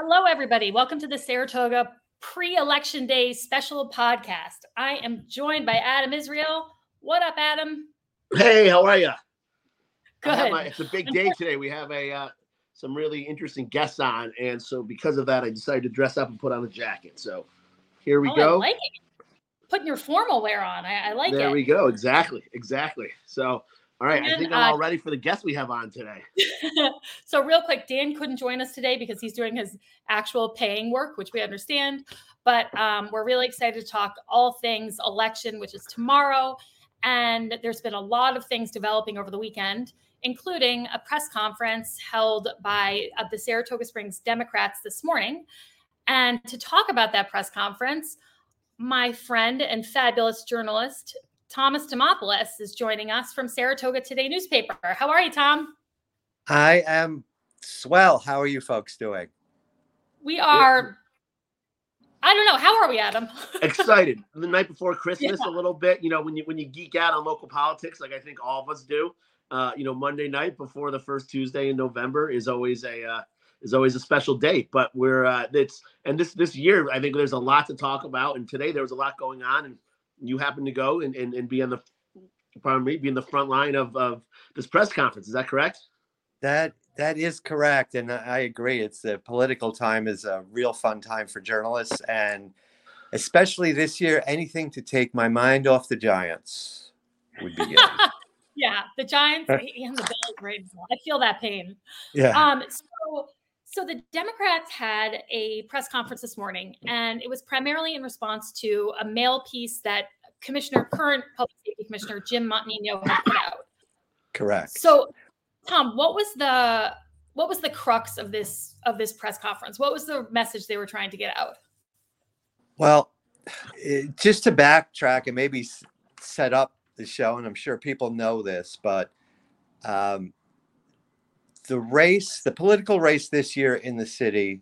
Hello, everybody. Welcome to the Saratoga pre election day special podcast. I am joined by Adam Israel. What up, Adam? Hey, how are you? Good. My, it's a big day today. We have a uh, some really interesting guests on, and so because of that, I decided to dress up and put on a jacket. So here we oh, go. I like it. Putting your formal wear on. I, I like there it. There we go. Exactly. Exactly. So all right, I think I'm uh, all ready for the guests we have on today. so, real quick, Dan couldn't join us today because he's doing his actual paying work, which we understand. But um, we're really excited to talk all things election, which is tomorrow. And there's been a lot of things developing over the weekend, including a press conference held by uh, the Saratoga Springs Democrats this morning. And to talk about that press conference, my friend and fabulous journalist, Thomas Dimopoulos is joining us from Saratoga Today newspaper. How are you, Tom? I am swell. How are you folks doing? We are. I don't know. How are we, Adam? Excited. The night before Christmas, Yeah. a little bit. You know, when you when you geek out on local politics, like I think all of us do. Uh, you know, Monday night before the first Tuesday in November is always a uh, is always a special date. But we're uh, it's and this this year, I think there's a lot to talk about. And today there was a lot going on, and you happen to go and, and, and be on the pardon me, be in the front line of, of this press conference. Is that correct? That that is correct, and I agree. It's the political time is a real fun time for journalists, and especially this year, anything to take my mind off the Giants would be good. yeah, the Giants and the Bills right now. I feel that pain. yeah, Um, so, so the Democrats had a press conference this morning, and it was primarily in response to a mail piece that Commissioner, current Public Safety Commissioner Jim Montanino had put out. correct. So, Tom, what was the what was the crux of this of this press conference? What was the message they were trying to get out? Well, eh, just to backtrack and maybe set up the show, and I'm sure people know this, but um, the race, the political race this year in the city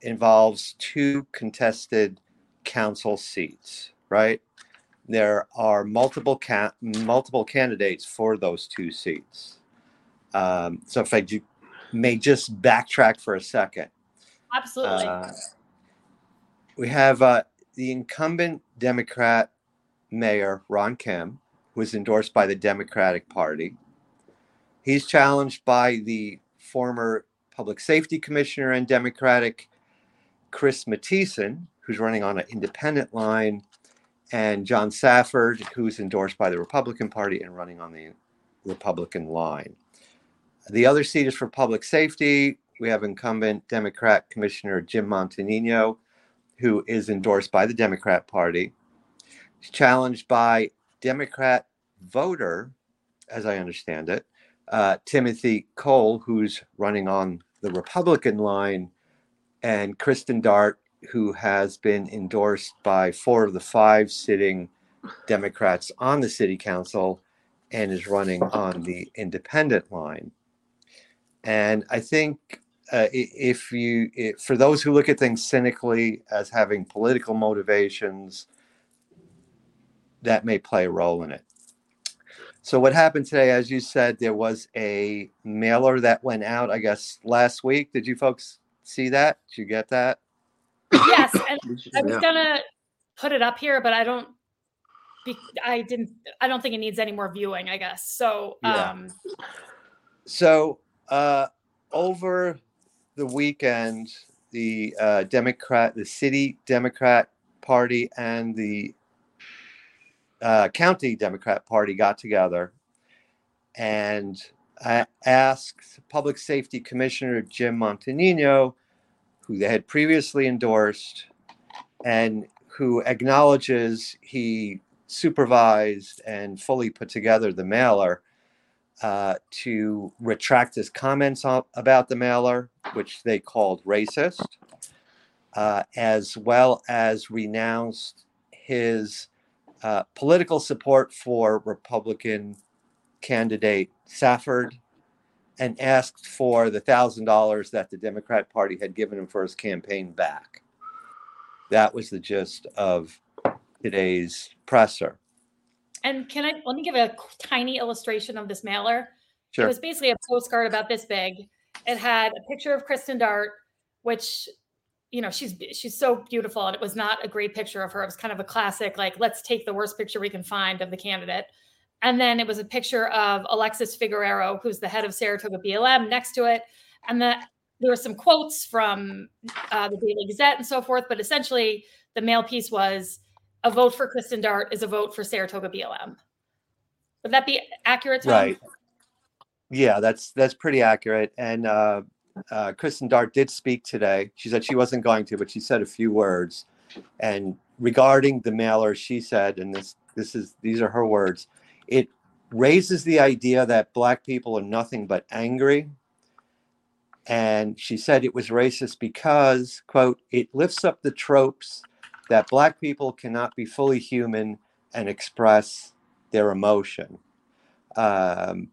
involves two contested council seats, right? There are multiple ca- multiple candidates for those two seats. Um, so if I ju- may just backtrack for a second, Absolutely. uh, we have uh, the incumbent Democrat mayor, Ron Kim, who is endorsed by the Democratic Party. He's challenged by the former public safety commissioner and Democratic Chris Mathiesen, who's running on an independent line, and John Safford, who's endorsed by the Republican Party and running on the Republican line. The other seat is for public safety. We have incumbent Democrat Commissioner Jim Montanino, who is endorsed by the Democrat Party. He's challenged by Democrat voter, as I understand it, uh, Timothy Coll, who's running on the Republican line, and Kristen Dart, who has been endorsed by four of the five sitting Democrats on the city council and is running on the independent line. And I think uh, if you, i for those who look at things cynically as having political motivations, that may play a role in it. So, what happened today, as you said, there was a mailer that went out, I guess, last week. Did you folks see that? Did you get that? yes, and I was Yeah. gonna put it up here, but I don't. Be, I didn't. I don't think it needs any more viewing. I guess so. Yeah. Um, So, uh, over the weekend, the uh, Democrat, the city Democrat Party, and the uh, county Democrat Party got together and I asked Public Safety Commissioner Jim Montanino, who they had previously endorsed and who acknowledges he supervised and fully put together the mailer uh, to retract his comments on, about the mailer, which they called racist, uh, as well as renounced his uh, political support for Republican candidate Safford and asked for the thousand dollars that the Democrat Party had given him for his campaign back. That was the gist of today's presser. and can I let me give a tiny illustration of this mailer? Sure. It was basically a postcard about this big. It had a picture of Kristen Dart, which you know, she's she's so beautiful, and it was not a great picture of her. It was kind of a classic, like let's take the worst picture we can find of the candidate. And then it was a picture of Alexis Figuereo, who's the head of Saratoga BLM, next to it. And the, there were some quotes from uh, the Daily Gazette and so forth. But essentially, the mail piece was a vote for Kristen Dart is a vote for Saratoga BLM. Would that be accurate? Tom? Right. Yeah, that's that's pretty accurate. And uh, uh, Kristen Dart did speak today. She said she wasn't going to, but she said a few words. And regarding the mailer, she said, and this this is these are her words. It raises the idea that black people are nothing but angry. And she said it was racist because, quote, it lifts up the tropes that black people cannot be fully human and express their emotion. Um,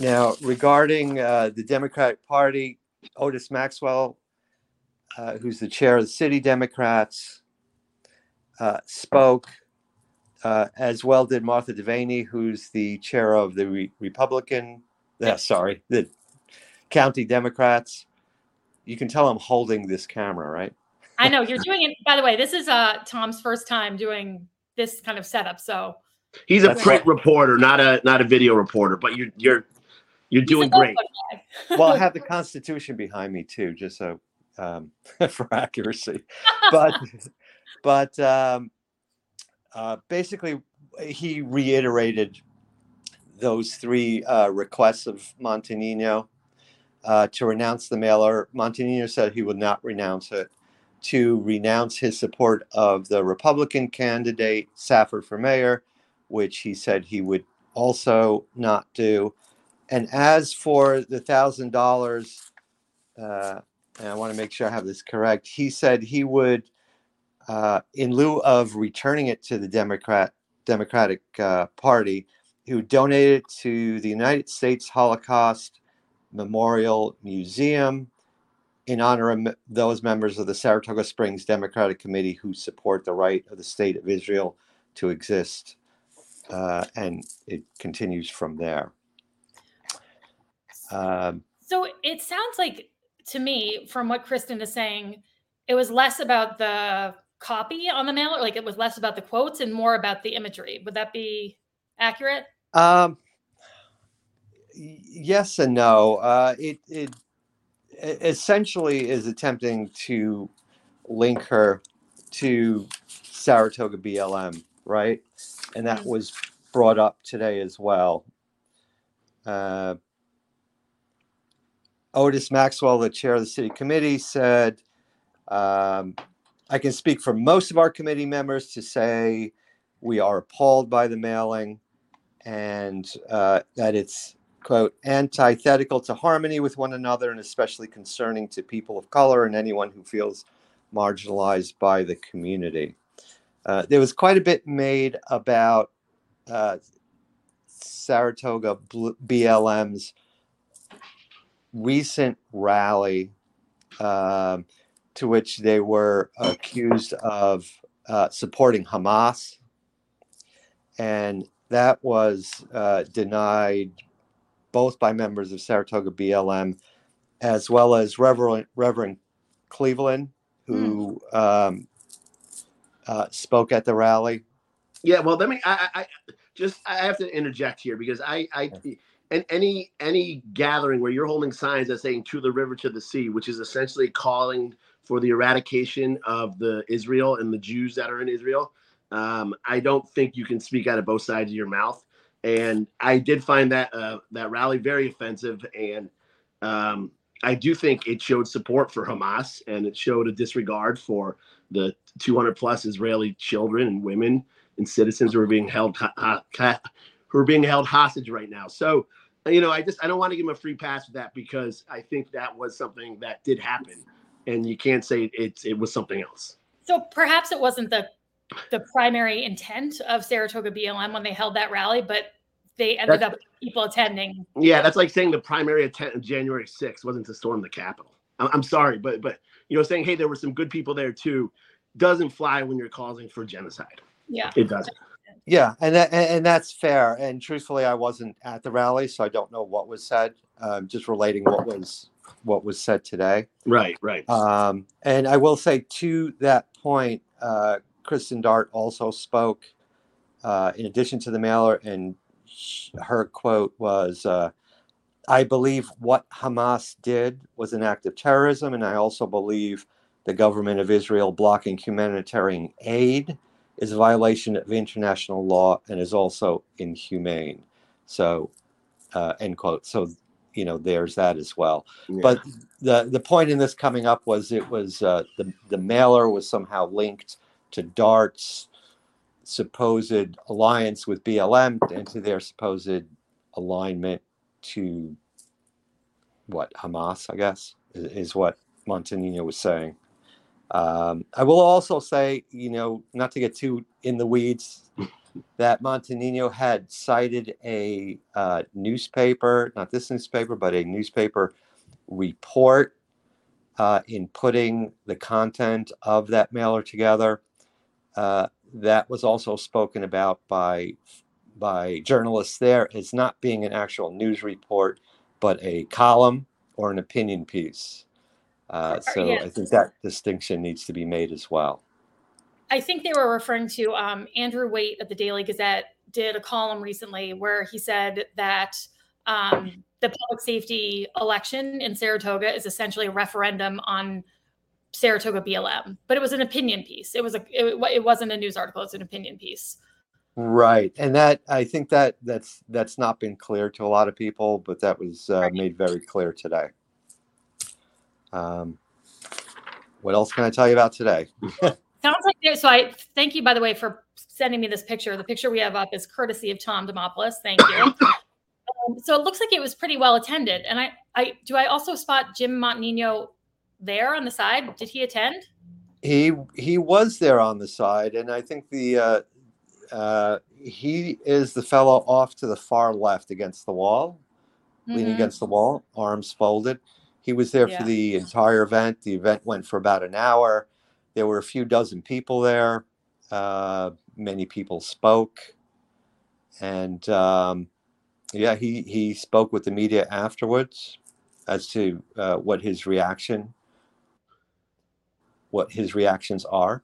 now, regarding uh, the Democratic Party, Otis Maxwell, uh, who's the chair of the City Democrats, uh, spoke, uh, as well did Martha Devaney, who's the chair of the Re- Republican, uh, sorry, the County Democrats. You can tell I'm holding this camera, right? I know you're doing it. By the way, this is uh, Tom's first time doing this kind of setup, so He's a That's print right. reporter, not a not a video reporter. But you're you're you're He's doing great. well, I have the Constitution behind me too, just so um, for accuracy. But but um, uh, basically, he reiterated those three uh, requests of Montanino uh, to renounce the mailer. Montanino said he would not renounce it. To renounce his support of the Republican candidate Safford for mayor, which he said he would also not do. And as for the thousand dollars, uh, and I want to make sure I have this correct. He said he would, uh, in lieu of returning it to the Democrat Democratic uh, Party, he would donate it to the United States Holocaust Memorial Museum in honor of those members of the Saratoga Springs Democratic Committee who support the right of the state of Israel to exist. Uh, and it continues from there. Um, So it sounds like to me, from what Kristen is saying, it was less about the copy on the mailer, like it was less about the quotes and more about the imagery. Would that be accurate? Um, yes and no. Uh, it it essentially is attempting to link her to Saratoga BLM, right? And that Mm. was brought up today as well. Uh, Otis Maxwell, the chair of the city committee, said, um, I can speak for most of our committee members to say we are appalled by the mailing and uh, that it's quote antithetical to harmony with one another and especially concerning to people of color and anyone who feels marginalized by the community. Uh, there was quite a bit made about uh, saratoga Bl- blm's recent rally um, to which they were accused of uh, supporting hamas and that was uh, denied both by members of Saratoga BLM as well as Reverend Reverend Cleveland, who um, uh, spoke at the rally. Yeah, well, let me. I, I I- just I have to interject here because I I and any any gathering where you're holding signs that saying "to the river, to the sea," which is essentially calling for the eradication of the Israel and the Jews that are in Israel. Um, I don't think you can speak out of both sides of your mouth. And I did find that uh, that rally very offensive, and um, I do think it showed support for Hamas and it showed a disregard for the 200 plus Israeli children and women and citizens who are being held ho- ca- who are being held hostage right now. So, you know, I just I don't want to give them a free pass with that because I think that was something that did happen, and you can't say it it was something else. So perhaps it wasn't the the primary intent of Saratoga BLM when they held that rally, but they ended That's- up people attending. Yeah, that's like saying the primary intent of January 6th wasn't to storm the Capitol. I'm, I'm sorry, but but you know, saying hey, there were some good people there too, doesn't fly when you're causing for genocide. Yeah. It doesn't. Yeah, and that, and that's fair. And truthfully, I wasn't at the rally, so I don't know what was said. uh, just relating what was what was said today. Right, right. Um, and I will say to that point, uh, Kristen Dart also spoke uh, in addition to the mailer, and sh- her quote was, uh, "I believe what Hamas did was an act of terrorism, and I also believe the government of Israel blocking humanitarian aid is a violation of international law and is also inhumane." So, uh, end quote. So, you know, there's that as well. Yeah. But the the point in this coming up was it was uh, the the mailer was somehow linked to Dart's supposed alliance with BLM and to their supposed alignment to what Hamas, I guess, is, is what Montanino was saying. Um, I will also say, you know, not to get too in the weeds, that Montanino had cited a uh, newspaper, not this newspaper, but a newspaper report uh, in putting the content of that mailer together. Uh, that was also spoken about by by journalists there as not being an actual news report, but a column or an opinion piece. Uh, so Yeah. I think that distinction needs to be made as well. I think they were referring to um, Andrew Waite at the Daily Gazette did a column recently where he said that um, the public safety election in Saratoga is essentially a referendum on Saratoga BLM, but it was an opinion piece. It was a it, it wasn't a news article; it's an opinion piece. Right, and that I think that that's that's not been clear to a lot of people, but that was uh, Right. made very clear today. Um, what else can I tell you about today? Sounds like there. So I thank you, by the way, for sending me this picture. The picture we have up is courtesy of Tom Dimopoulos. Thank you. um, so it looks like it was pretty well attended. And I, I do I also spot Jim Montanino there on the side? Did he attend? He he was there on the side, and I think the uh, uh, he is the fellow off to the far left against the wall, leaning Mhm. against the wall, arms folded. He was there Yeah. for the entire event. The event went for about an hour. There were a few dozen people there. Uh, many people spoke, and um, yeah, he he spoke with the media afterwards as to uh, what his reaction, what his reactions are,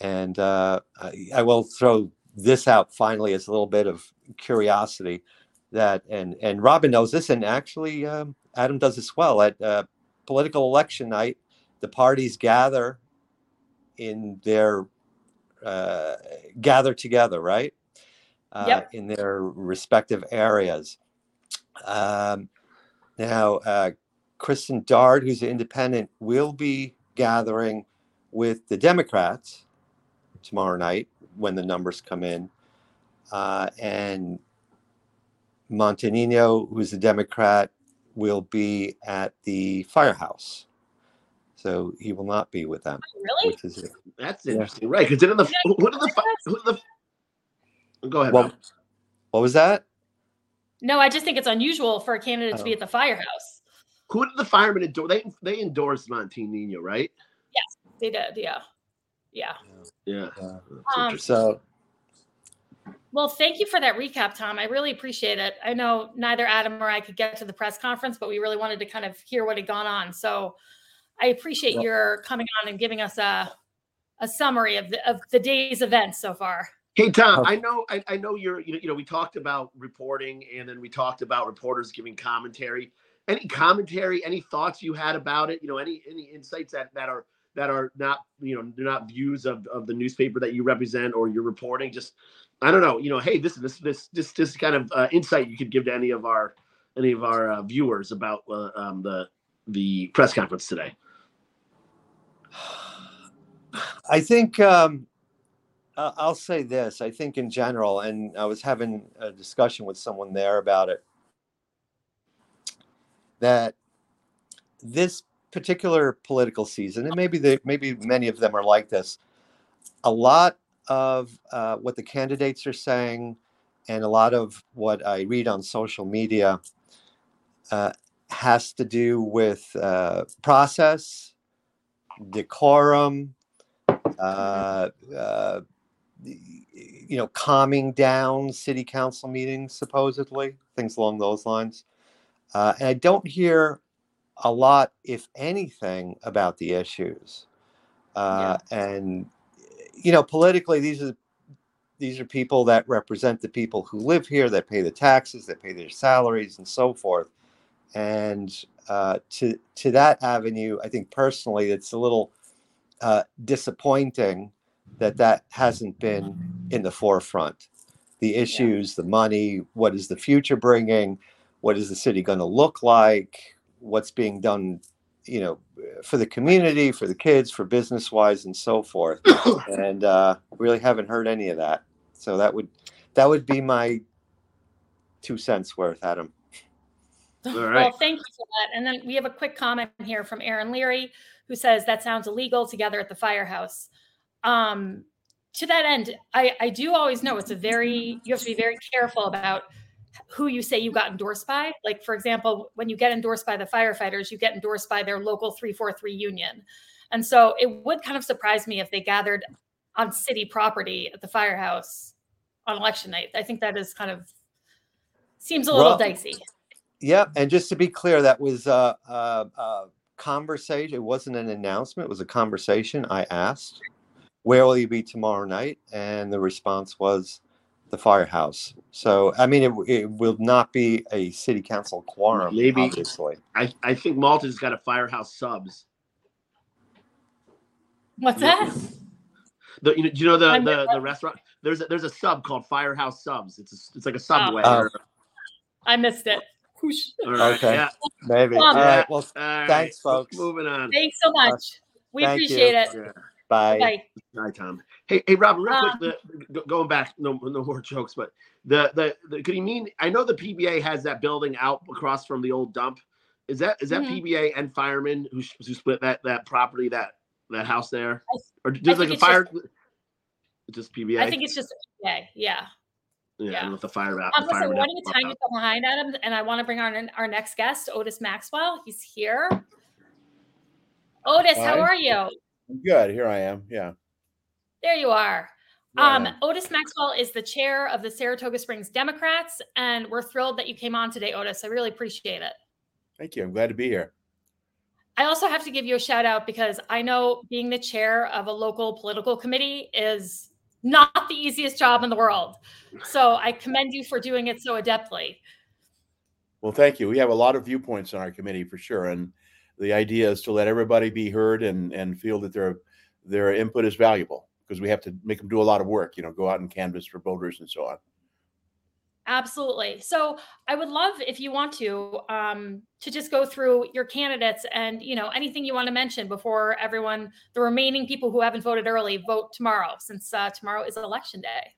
and uh, I, I will throw this out finally as a little bit of curiosity that and and Robin knows this, and actually um, Adam does as well. At uh, political election night, the parties gather in their uh, gather together, right? Uh, Yep. In their respective areas. Um, now, uh, Kristen Dart, who's an independent, will be gathering with the Democrats tomorrow night when the numbers come in, uh, and Montanino, who's a Democrat, will be at the firehouse. So he will not be with them, Really? which is That's Yeah. interesting, right? Because didn't the Yeah, who did the fi- who did the go ahead. well. What was that? No, I just think it's unusual for a candidate to be Oh. at the firehouse. Who did the firemen endorse? They they endorsed Montanino, right? Yes, they did, yeah, yeah. Yeah. That's Um, so Well, thank you for that recap, Tom. I really appreciate it. I know neither Adam or I could get to the press conference, but we really wanted to kind of hear what had gone on. So I appreciate Well- your coming on and giving us a a summary of the of the day's events so far. Hey Tom, Oh. I know I, I know you're you know, you know we talked about reporting and then we talked about reporters giving commentary. Any commentary, any thoughts you had about it? You know, any any insights that that are that are not you know they're not views of, of the newspaper that you represent or you're reporting. Just I don't know. You know, hey, this is this this this this kind of uh, insight you could give to any of our any of our uh, viewers about uh, um, the the press conference today. I think um, I'll say this. I think in general, and I was having a discussion with someone there about it, that this particular political season, and maybe they, maybe many of them are like this, a lot of uh, what the candidates are saying, and a lot of what I read on social media, uh, has to do with uh, process, decorum, uh, uh, you know, calming down city council meetings, supposedly, things along those lines. Uh, and I don't hear a lot, if anything, about the issues. Uh, And you know, politically, these are these are people that represent the people who live here, that pay the taxes, that pay their salaries, and so forth. And uh, to to that avenue, I think personally, it's a little uh, disappointing that that hasn't been in the forefront. The issues, the money, what is the future bringing? What is the city going to look like? What's being done, you know, for the community, for the kids, for business wise, and so forth. and uh, really haven't heard any of that. So that would that would be my two cents worth, Adam. All Well, thank you for that. And then we have a quick comment here from Aaron Leary, who says that sounds illegal together at the firehouse. Um, to that end, I, I do always know it's a very, you have to be very careful about who you say you got endorsed by. Like, for example, when you get endorsed by the firefighters, you get endorsed by their local 343 union. And so it would kind of surprise me if they gathered on city property at the firehouse on election night. I think that is kind of seems a little Well, dicey. Yeah, and just to be clear, that was a, a, a conversation. It wasn't an announcement. It was a conversation. I asked, "Where will you be tomorrow night?" And the response was, "The firehouse." So, I mean, it, it will not be a city council quorum, Maybe- obviously. I, I think Malta's got a firehouse subs. What's that? The, you know, do you know the, I'm- the, the restaurant? There's a, there's a sub called Firehouse Subs. It's a, it's like a oh. subway. Oh. I missed it. Whoosh. all right, Okay. Yeah. Maybe. All right. Well, All right, Thanks, folks. Moving on. Thanks so much. We thank you. appreciate it. Yeah. Bye. Bye. Hi, Tom. Hey, hey, Robin. Real Um, quick, the, going back, no, no more jokes, but the, the the could you mean? I know the PBA has that building out across from the old dump. Is that is that Mhm. PBA and firemen who who split that that property that that house there, I- or just think like a fire? Just PBA. I think it's just okay. Yeah. yeah, yeah. with the fire. Um, the listen, firemen we're have running to a time pop behind Adam, and I want to bring on our next guest, Otis Maxwell. He's here. Otis, how are you? Good. Here I am. Yeah. There you are. Right Um. Otis Maxwell is the chair of the Saratoga Springs Democrats, and we're thrilled that you came on today, Otis. I really appreciate it. Thank you. I'm glad to be here. I also have to give you a shout out because I know being the chair of a local political committee is not the easiest job in the world. So I commend you for doing it so adeptly. Well, thank you. We have a lot of viewpoints on our committee for sure, and the idea is to let everybody be heard and and feel that their their input is valuable because we have to make them do a lot of work. You know, go out and canvass for voters and so on. Absolutely. So I would love if you want to um, to just go through your candidates and you know anything you want to mention before everyone, the remaining people who haven't voted early, vote tomorrow, since uh, tomorrow is election day.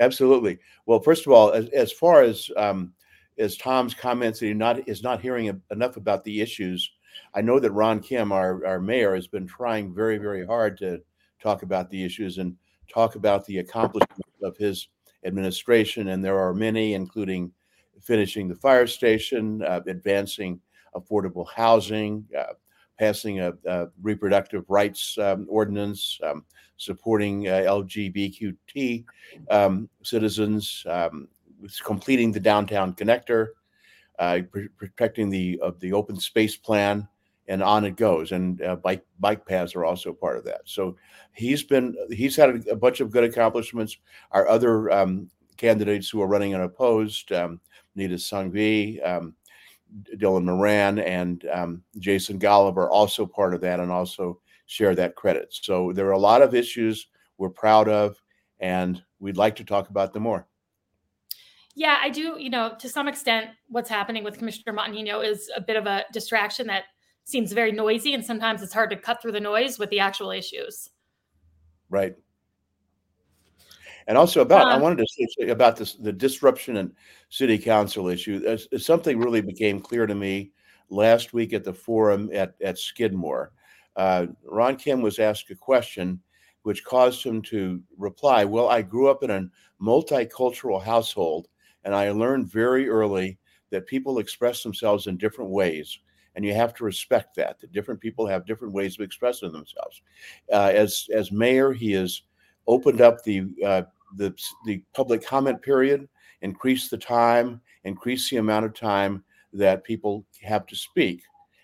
Absolutely. Well, first of all, as, as far as um, as Tom's comments that he not is not hearing enough about the issues, I know that Ron Kim, our our mayor, has been trying very very hard to talk about the issues and talk about the accomplishments of his administration, and there are many, including finishing the fire station, uh, advancing affordable housing, uh, passing a, a reproductive rights um, ordinance, um, supporting uh, LGBTQ um, citizens, um, completing the downtown connector, uh, pr- protecting the of the open space plan, and on it goes. And uh, bike bike paths are also part of that. So he's been he's had a, a bunch of good accomplishments. Our other um, candidates who are running unopposed, um, Nita Sanghvi, um, Dillon Moran, and um, Jason Golub are also part of that, and also share that credit. So there are a lot of issues we're proud of, and we'd like to talk about them more. Yeah, I do. You know, to some extent, what's happening with Commissioner Montanino is a bit of a distraction that seems very noisy, and sometimes it's hard to cut through the noise with the actual issues. Right. And also about, I Um, wanted to say about this, the disruption and city council issue. Something really became clear to me last week at the forum at, at Skidmore. Uh, Ron Kim was asked a question which caused him to reply, well, I grew up in a multicultural household and I learned very early that people express themselves in different ways. And you have to respect that, that different people have different ways of expressing themselves. Uh, as, as mayor, he has opened up the, uh, the, the public comment period, increased the time, increased the amount of time that people have to speak,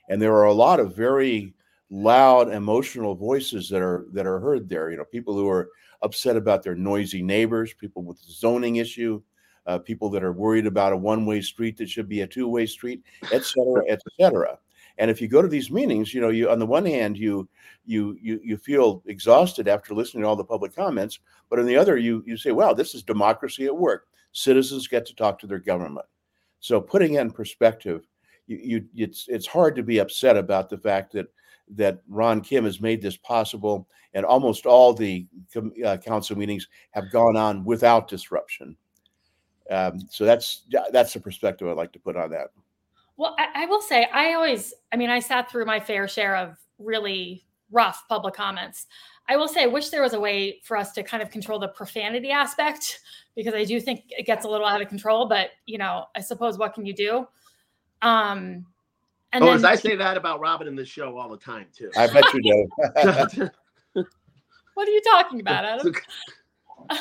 and there are a lot of very loud, emotional voices that are that are heard there. You know, people who are upset about their noisy neighbors, people with zoning issue, uh, people that are worried about a one-way street that should be a two-way street, et cetera, et cetera. And if you go to these meetings, you know, you on the one hand, you you you you feel exhausted after listening to all the public comments, but on the other, you you say, "Wow, this is democracy at work. Citizens get to talk to their government." So, putting it in perspective, you, you it's it's hard to be upset about the fact that that Ron Kim has made this possible, and almost all the uh, council meetings have gone on without disruption. Um, so that's that's the perspective I'd like to put on that. Well, I, I, will say, I always, I mean, I sat through my fair share of really rough public comments. I will say, I wish there was a way for us to kind of control the profanity aspect because I do think it gets a little out of control. But you know, I suppose what can you do? Um, and oh, then, as I say that about Robin in the show all the time too. I bet you do. what are you talking about, Adam?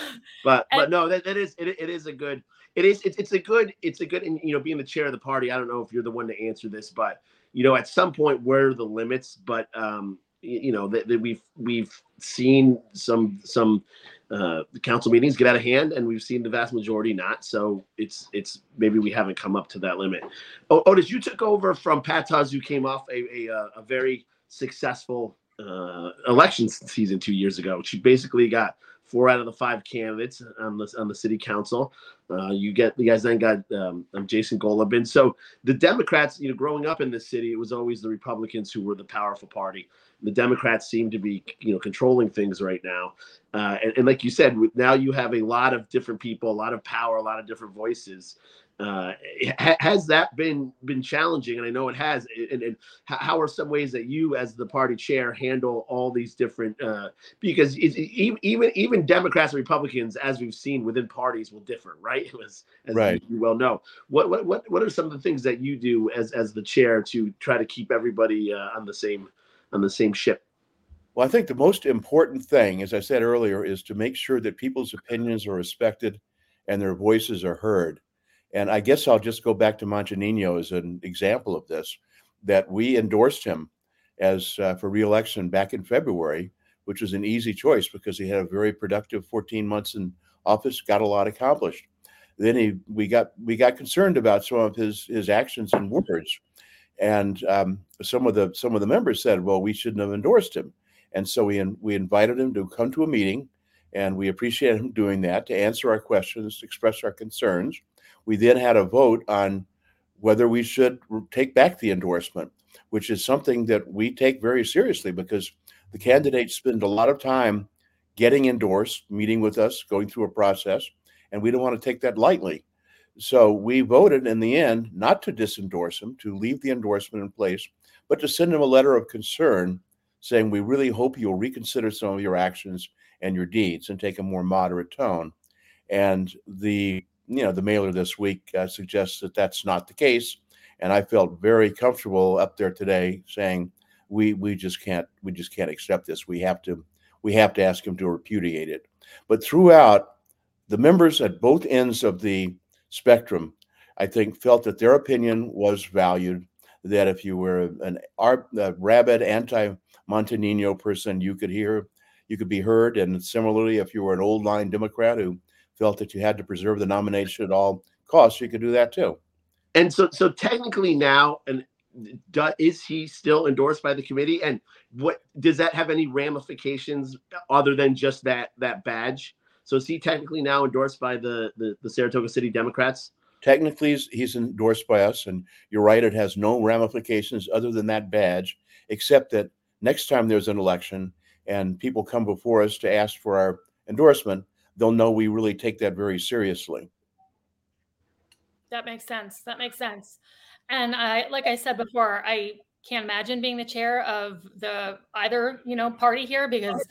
but and, but no, that, that is it, it is a good it is it's, it's a good it's a good and you know being the chair of the party i don't know if you're the one to answer this but you know at some point where are the limits? But um you know that, we've we've seen some some uh council meetings get out of hand and we've seen the vast majority not. So it's it's maybe we haven't come up to that limit. Oh otis you took over from pat Tuz, who came off a, a, a very successful uh election season two years ago she basically got four out of the five candidates on the on the city council. Uh, you get you guys then got um, um, Jason Golubin. So the Democrats, you know, growing up in this city, it was always the Republicans who were the powerful party. The Democrats seem to be, you know, controlling things right now. Uh, and, and like you said, now you have a lot of different people, a lot of power, a lot of different voices uh, has that been been challenging? And I know it has. And, and, how are some ways that you, as the party chair, handle all these different? Uh, because even even Democrats and Republicans, as we've seen within parties, will differ, right? As, as right. you well know. What what what what are some of the things that you do as as the chair to try to keep everybody uh, on the same on the same ship? Well, I think the most important thing, as I said earlier, is to make sure that people's opinions are respected and their voices are heard and I guess I'll just go back to Montanino as an example of this, that we endorsed him as uh, for reelection back in February, which was an easy choice because he had a very productive 14 months in office, got a lot accomplished. Then he, we got we got concerned about some of his his actions and words, and um, some of the some of the members said, "Well, we shouldn't have endorsed him," and so we we invited him to come to a meeting, and we appreciate him doing that to answer our questions, express our concerns, we then had a vote on whether we should take back the endorsement, which is something that we take very seriously because the candidates spend a lot of time getting endorsed, meeting with us, going through a process, and we don't want to take that lightly. So we voted in the end not to disendorse him, to leave the endorsement in place, but to send him a letter of concern saying, We really hope you'll reconsider some of your actions and your deeds and take a more moderate tone. And the you know, the mailer this week uh, suggests that that's not the case. And I felt very comfortable up there today saying, we we just can't we just can't accept this. We have to we have to ask him to repudiate it. But throughout, the members at both ends of the spectrum, I think, felt that their opinion was valued. That if you were an a rabid anti-Montanino person, you could hear, you could be heard. And similarly, if you were an old line Democrat who felt that you had to preserve the nomination at all costs, you could do that too. And so, so technically now, and is he still endorsed by the committee? And what does that have any ramifications other than just that that badge? So is he technically now endorsed by the the, the Saratoga City Democrats? Technically, he's, he's endorsed by us, and you're right; it has no ramifications other than that badge, except that next time there's an election and people come before us to ask for our endorsement, they'll know we really take that very seriously. That makes sense. That makes sense. And I, like I said before, I can't imagine being the chair of the either you know party here because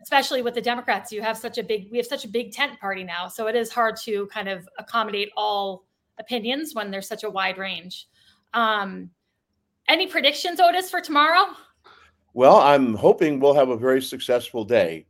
especially with the democrats you have such a big we have such a big tent party now so it is hard to kind of accommodate all opinions when there's such a wide range um any predictions otis for tomorrow well i'm hoping we'll have a very successful day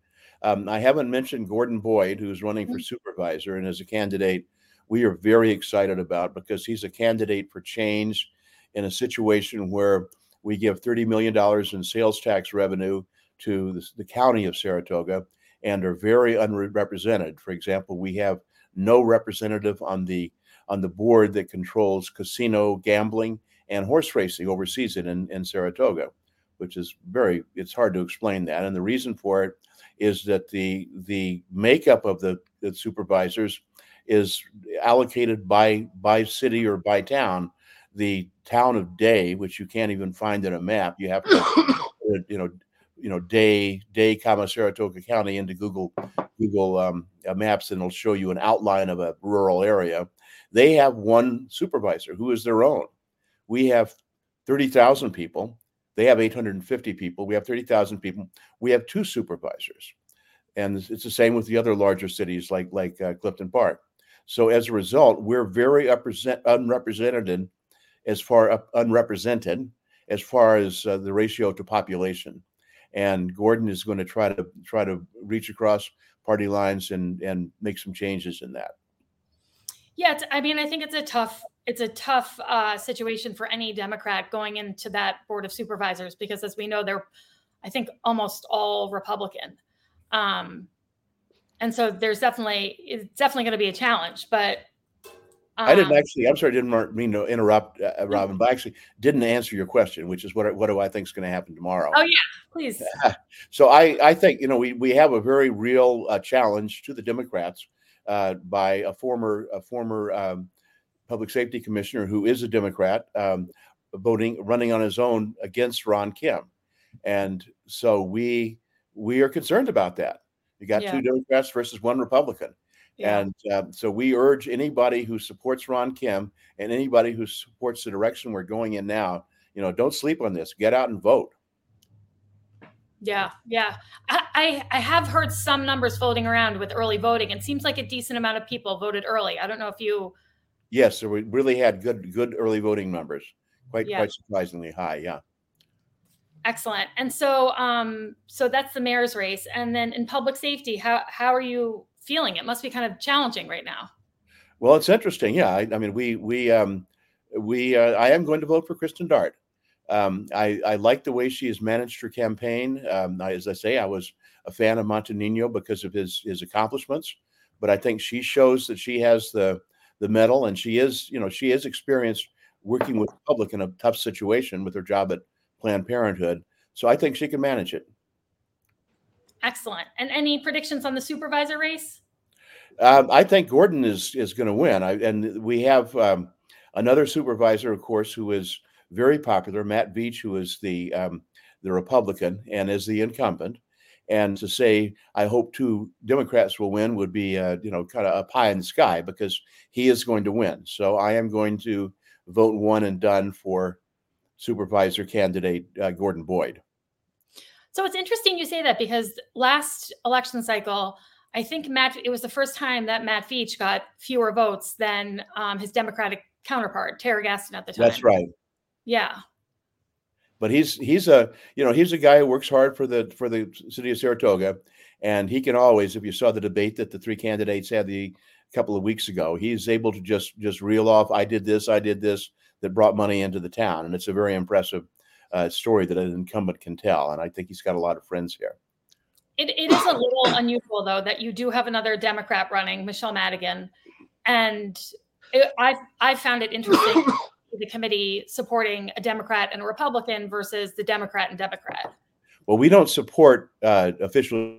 um, I haven't mentioned Gordon Boyd, who's running for mm. supervisor and is a candidate we are very excited about because he's a candidate for change in a situation where we give $30 million in sales tax revenue to the, the county of Saratoga and are very unrepresented. For example, we have no representative on the on the board that controls casino gambling and horse racing overseas in, in Saratoga, which is very it's hard to explain that. And the reason for it is that the the makeup of the, the supervisors is allocated by by city or by town. The town of Day, which you can't even find in a map, you have to you know you know Day Day, comma Saratoga County into Google Google um, uh, Maps, and it'll show you an outline of a rural area. They have one supervisor who is their own. We have thirty thousand people. They have 850 people. We have 30,000 people. We have two supervisors. And it's the same with the other larger cities like, like uh, Clifton Park. So as a result, we're very unrepresented as far unrepresented as far as uh, the ratio to population. And Gordon is going to try to try to reach across party lines and and make some changes in that. Yeah, I mean, I think it's a tough it's a tough uh, situation for any Democrat going into that board of supervisors because, as we know, they're I think almost all Republican. Um, and so there's definitely it's definitely going to be a challenge. But um, I didn't um, actually. I'm sorry, I didn't mean to interrupt, uh, uh Robin, but I actually didn't answer your question, which is what what do I think is going to happen tomorrow? Oh yeah, please. so I I think you know we we have a very real uh, challenge to the Democrats uh, by a former a former um, public safety commissioner who is a Democrat um, voting running on his own against Ron Kim, and so we we are concerned about that. You got yeah. two Democrats versus one Republican. Yeah. And um, so we urge anybody who supports Ron Kim and anybody who supports the direction we're going in now, you know, don't sleep on this. Get out and vote. Yeah, yeah. I, I have heard some numbers floating around with early voting. It seems like a decent amount of people voted early. I don't know if you. Yes, so we really had good good early voting numbers. Quite yeah. quite surprisingly high. Yeah. Excellent. And so, um, so that's the mayor's race. And then in public safety, how how are you feeling? It must be kind of challenging right now. Well, it's interesting. Yeah, I, I mean, we we um, we uh, I am going to vote for Kristen Dart. Um, I I like the way she has managed her campaign. Um, I, as I say, I was a fan of Montanino because of his his accomplishments, but I think she shows that she has the the mettle, and she is you know she is experienced working with the public in a tough situation with her job at Planned Parenthood. So I think she can manage it. Excellent. And any predictions on the supervisor race? Um, I think Gordon is is going to win. I, and we have um, another supervisor, of course, who is very popular, Matt Veitch, who is the um, the Republican and is the incumbent. And to say I hope two Democrats will win would be, uh, you know, kind of up high in the sky because he is going to win. So I am going to vote one and done for supervisor candidate uh, Gordon Boyd. So it's interesting you say that because last election cycle, I think Matt, it was the first time that Matt Veitch got fewer votes than um, his Democratic counterpart, Tara Gaston at the time. That's right. Yeah. But he's he's a you know he's a guy who works hard for the for the city of Saratoga, and he can always, if you saw the debate that the three candidates had the couple of weeks ago, he's able to just just reel off, I did this, I did this, that brought money into the town. And it's a very impressive uh, story that an incumbent can tell. And I think he's got a lot of friends here. It, it is a little unusual, though, that you do have another Democrat running, Michele Madigan. And it, I've, I've found it interesting the committee supporting a Democrat and a Republican versus the Democrat and Democrat. Well, we don't support uh, official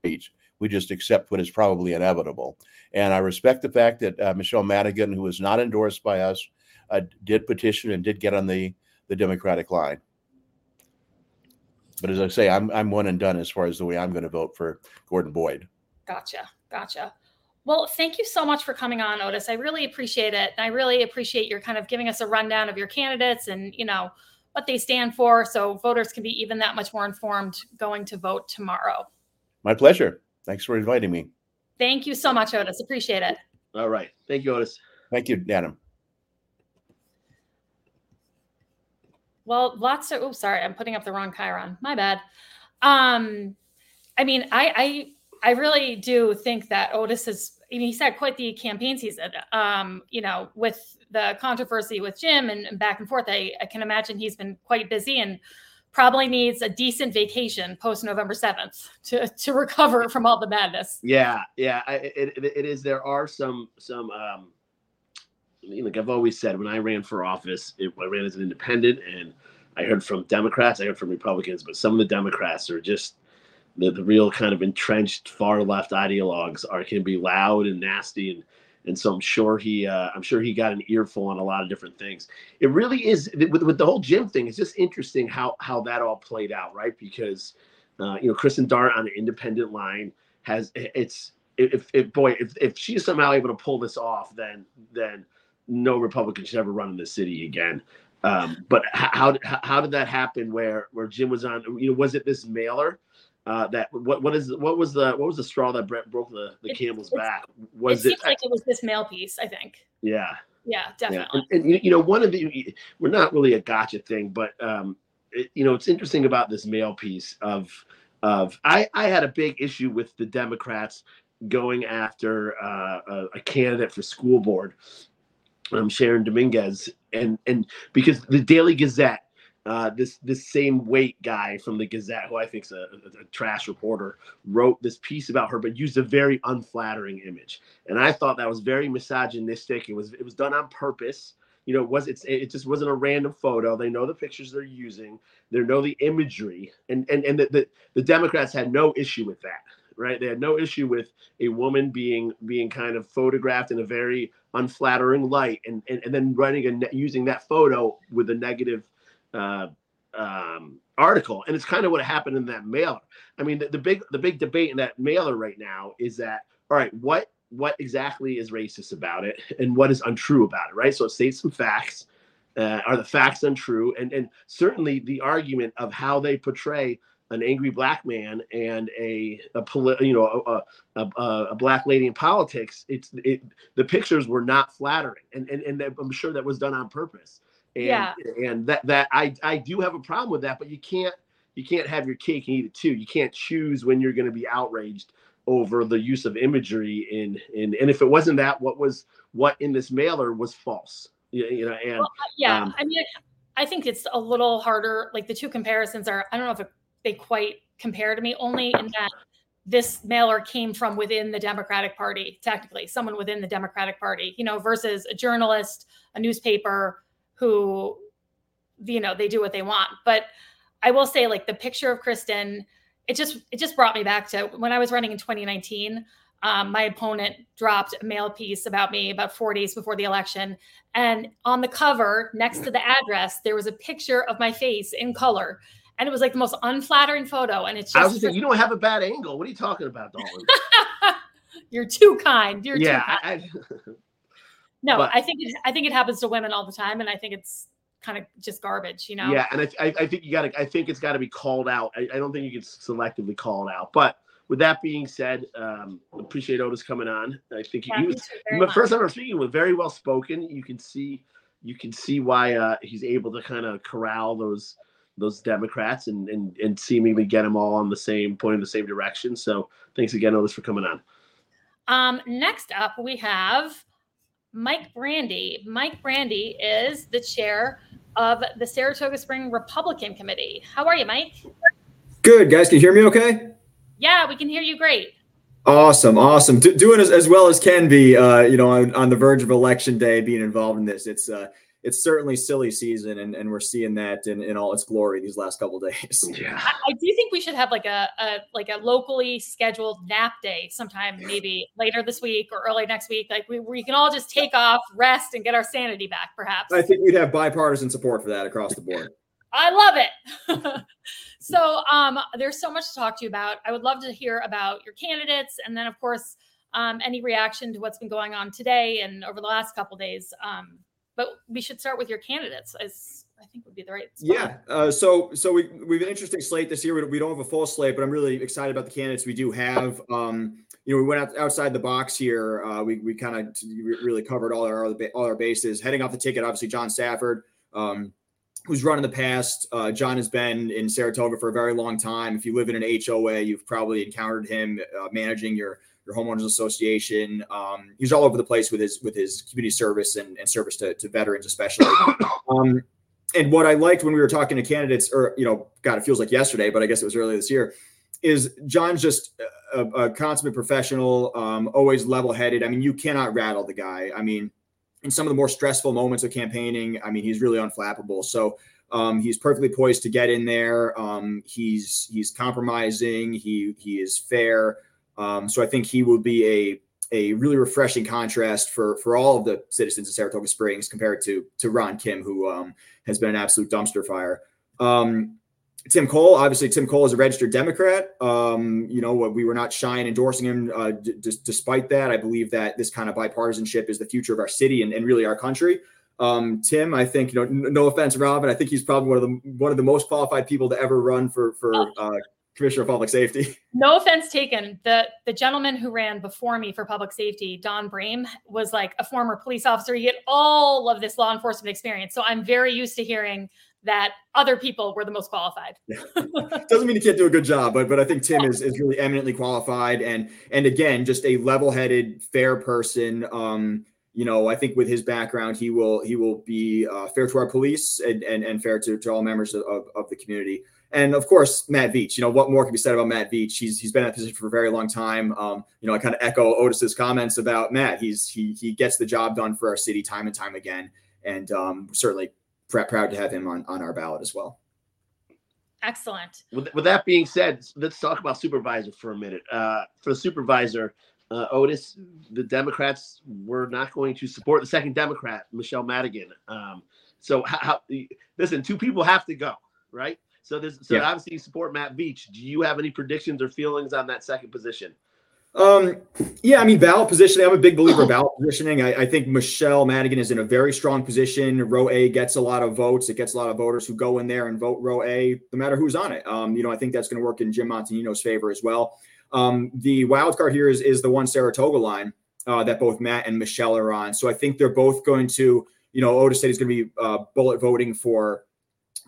speech. We just accept what is probably inevitable. And I respect the fact that uh, Michele Madigan, who is not endorsed by us, uh, did petition and did get on the the Democratic line. But as I say, I'm I'm one and done as far as the way I'm going to vote for Gordon Boyd. Gotcha, gotcha. Well, thank you so much for coming on, Otis. I really appreciate it. I really appreciate your kind of giving us a rundown of your candidates and you know what they stand for, so voters can be even that much more informed going to vote tomorrow. My pleasure. Thanks for inviting me. Thank you so much, Otis. Appreciate it. All right. Thank you, Otis. Thank you, Adam. well, lots of, oh, sorry, I'm putting up the wrong chyron. My bad. Um, I mean, I, I, I really do think that Otis has. I mean, he's had quite the campaign season. Um, you know, with the controversy with Jim and, and back and forth, I, I can imagine he's been quite busy and probably needs a decent vacation post November seventh to to recover from all the madness. Yeah, yeah, I, it, it is. There are some some. um like I've always said, when I ran for office, it, I ran as an independent, and I heard from Democrats, I heard from Republicans, but some of the Democrats are just the, the real kind of entrenched far left ideologues are can be loud and nasty and and so I'm sure he uh, I'm sure he got an earful on a lot of different things. It really is with, with the whole Jim thing. It's just interesting how how that all played out, right? Because uh, you know Kristen Dart on the independent line has it's if, if boy if, if she's somehow able to pull this off, then then no Republican should ever run in the city again. Um, but how how did that happen? Where where Jim was on? You know, was it this mailer? Uh, that what what is what was the what was the straw that broke the, the it, camel's back? Was it, it seems like it was this mail piece? I think. Yeah. Yeah, definitely. Yeah. And, and, you know, one of the we're not really a gotcha thing, but um, it, you know, it's interesting about this mail piece of of I I had a big issue with the Democrats going after uh, a, a candidate for school board um, Sharon Dominguez, and and because the Daily Gazette, uh, this this same weight guy from the Gazette, who I think is a, a, a, trash reporter, wrote this piece about her, but used a very unflattering image, and I thought that was very misogynistic. It was it was done on purpose. You know, it was it's it just wasn't a random photo. They know the pictures they're using. They know the imagery, and and and the, the, the Democrats had no issue with that right? They had no issue with a woman being being kind of photographed in a very unflattering light, and and, and then running and using that photo with a negative uh, um, article. And it's kind of what happened in that mailer. I mean, the, the big the big debate in that mailer right now is that all right, what what exactly is racist about it, and what is untrue about it, right? So it states some facts. Uh, are the facts untrue? And and certainly the argument of how they portray an angry black man and a, a poli- you know a, a, a, black lady in politics it's it the pictures were not flattering and and, and i'm sure that was done on purpose and yeah. and that that i i do have a problem with that but you can't you can't have your cake and eat it too you can't choose when you're going to be outraged over the use of imagery in in and if it wasn't that what was what in this mailer was false you, you know and well, yeah um, i mean I think it's a little harder. Like the two comparisons are, I don't know if it they quite compare to me only in that this mailer came from within the Democratic Party, technically, someone within the Democratic Party, you know, versus a journalist, a newspaper who, you know, they do what they want. But I will say, like the picture of Kristen, it just it just brought me back to when I was running in 2019. Um, my opponent dropped a mail piece about me about four days before the election. And on the cover, next to the address, there was a picture of my face in color and it was like the most unflattering photo. And it's just, I was saying, you don't have a bad angle. What are you talking about, Dalton? You're too kind. You're yeah, too kind. I, no, but, I think it, I think it happens to women all the time, and I think it's kind of just garbage, you know. Yeah, and I, I think you got to. I think it's got to be called out. I, I, don't think you can selectively call it out. But with that being said, um, appreciate Otis coming on. I think yeah, he was the first time I'm speaking with very well spoken. You can see, you can see why uh, he's able to kind of corral those those Democrats and, and and seemingly get them all on the same point in the same direction. So thanks again, Otis, for coming on. Um, next up, we have Mike Brandi. Mike Brandi is the chair of the Saratoga Spring Republican Committee. How are you, Mike? Good, guys. Can you hear me okay? Yeah, we can hear you great. Awesome, awesome. D- doing as, as well as can be, uh, you know, on, on the verge of election day, being involved in this. It's uh, it's certainly silly season, and, and we're seeing that in, in all its glory these last couple days. Yeah, I, I, do think we should have like a, a like a locally scheduled nap day sometime, maybe later this week or early next week. Like we, we can all just take off, rest, and get our sanity back. Perhaps I think we'd have bipartisan support for that across the board. I love it. so um, there's so much to talk to you about. I would love to hear about your candidates, and then of course. Um, any reaction to what's been going on today and over the last couple days um, but we should start with your candidates as I think would be the right. Spot. Yeah. Uh, so so we we've an interesting slate this year. We, don't have a full slate, but I'm really excited about the candidates we do have. Um, you know, we went out, outside the box here. Uh, we we kind of really covered all our all our bases. Heading off the ticket, obviously John Safford. Um, who's run in the past. Uh, John has been in Saratoga for a very long time. If you live in an HOA, you've probably encountered him uh, managing your your homeowners association. Um, he's all over the place with his with his community service and, and service to, to veterans, especially. Um, and what I liked when we were talking to candidates, or you know, God, it feels like yesterday, but I guess it was earlier this year, is John's just a, a consummate professional, um, always level headed. I mean, you cannot rattle the guy. I mean, in some of the more stressful moments of campaigning, I mean, he's really unflappable. So um, he's perfectly poised to get in there. Um, he's he's compromising. He he is fair. Um, so I think he will be a a really refreshing contrast for for all of the citizens of Saratoga Springs compared to to Ron Kim, who um, has been an absolute dumpster fire. Um, Tim Coll, obviously, Tim Coll is a registered Democrat. Um, you know, we were not shy in endorsing him. Uh, d- d- despite that, I believe that this kind of bipartisanship is the future of our city and, and really our country. Um, Tim, I think, you know, n- no offense, Rob, but I think he's probably one of the one of the most qualified people to ever run for for uh, Commissioner of Public Safety. No offense taken. The the gentleman who ran before me for public safety, Don Brame, was like a former police officer. He had all of this law enforcement experience. So I'm very used to hearing that other people were the most qualified. Doesn't mean he can't do a good job, but but I think Tim is, is really eminently qualified and and again just a level-headed, fair person. Um, you know, I think with his background, he will he will be uh, fair to our police and and, and fair to, to all members of, of the community. And of course, Matt Veitch. You know what more can be said about Matt Veitch? He's he's been in that position for a very long time. Um, you know, I kind of echo Otis's comments about Matt. He's he he gets the job done for our city time and time again, and um, certainly pr- proud to have him on on our ballot as well. Excellent. With, with that being said, let's talk about supervisor for a minute. Uh, for the supervisor, uh, Otis, the Democrats were not going to support the second Democrat, Michele Madigan. Um, so, how, how, listen, two people have to go, right? So there's so yeah. obviously you support Matt Veitch. Do you have any predictions or feelings on that second position? Um, yeah, I mean, ballot positioning. I'm a big believer ballot positioning. I, I, think Michele Madigan is in a very strong position. Row A gets a lot of votes. It gets a lot of voters who go in there and vote row A, no matter who's on it. Um, you know, I think that's going to work in Jim Montagnino's favor as well. Um, the wild card here is is the one Saratoga line uh, that both Matt and Michele are on. So I think they're both going to, you know, Otis said he's going to be uh, bullet voting for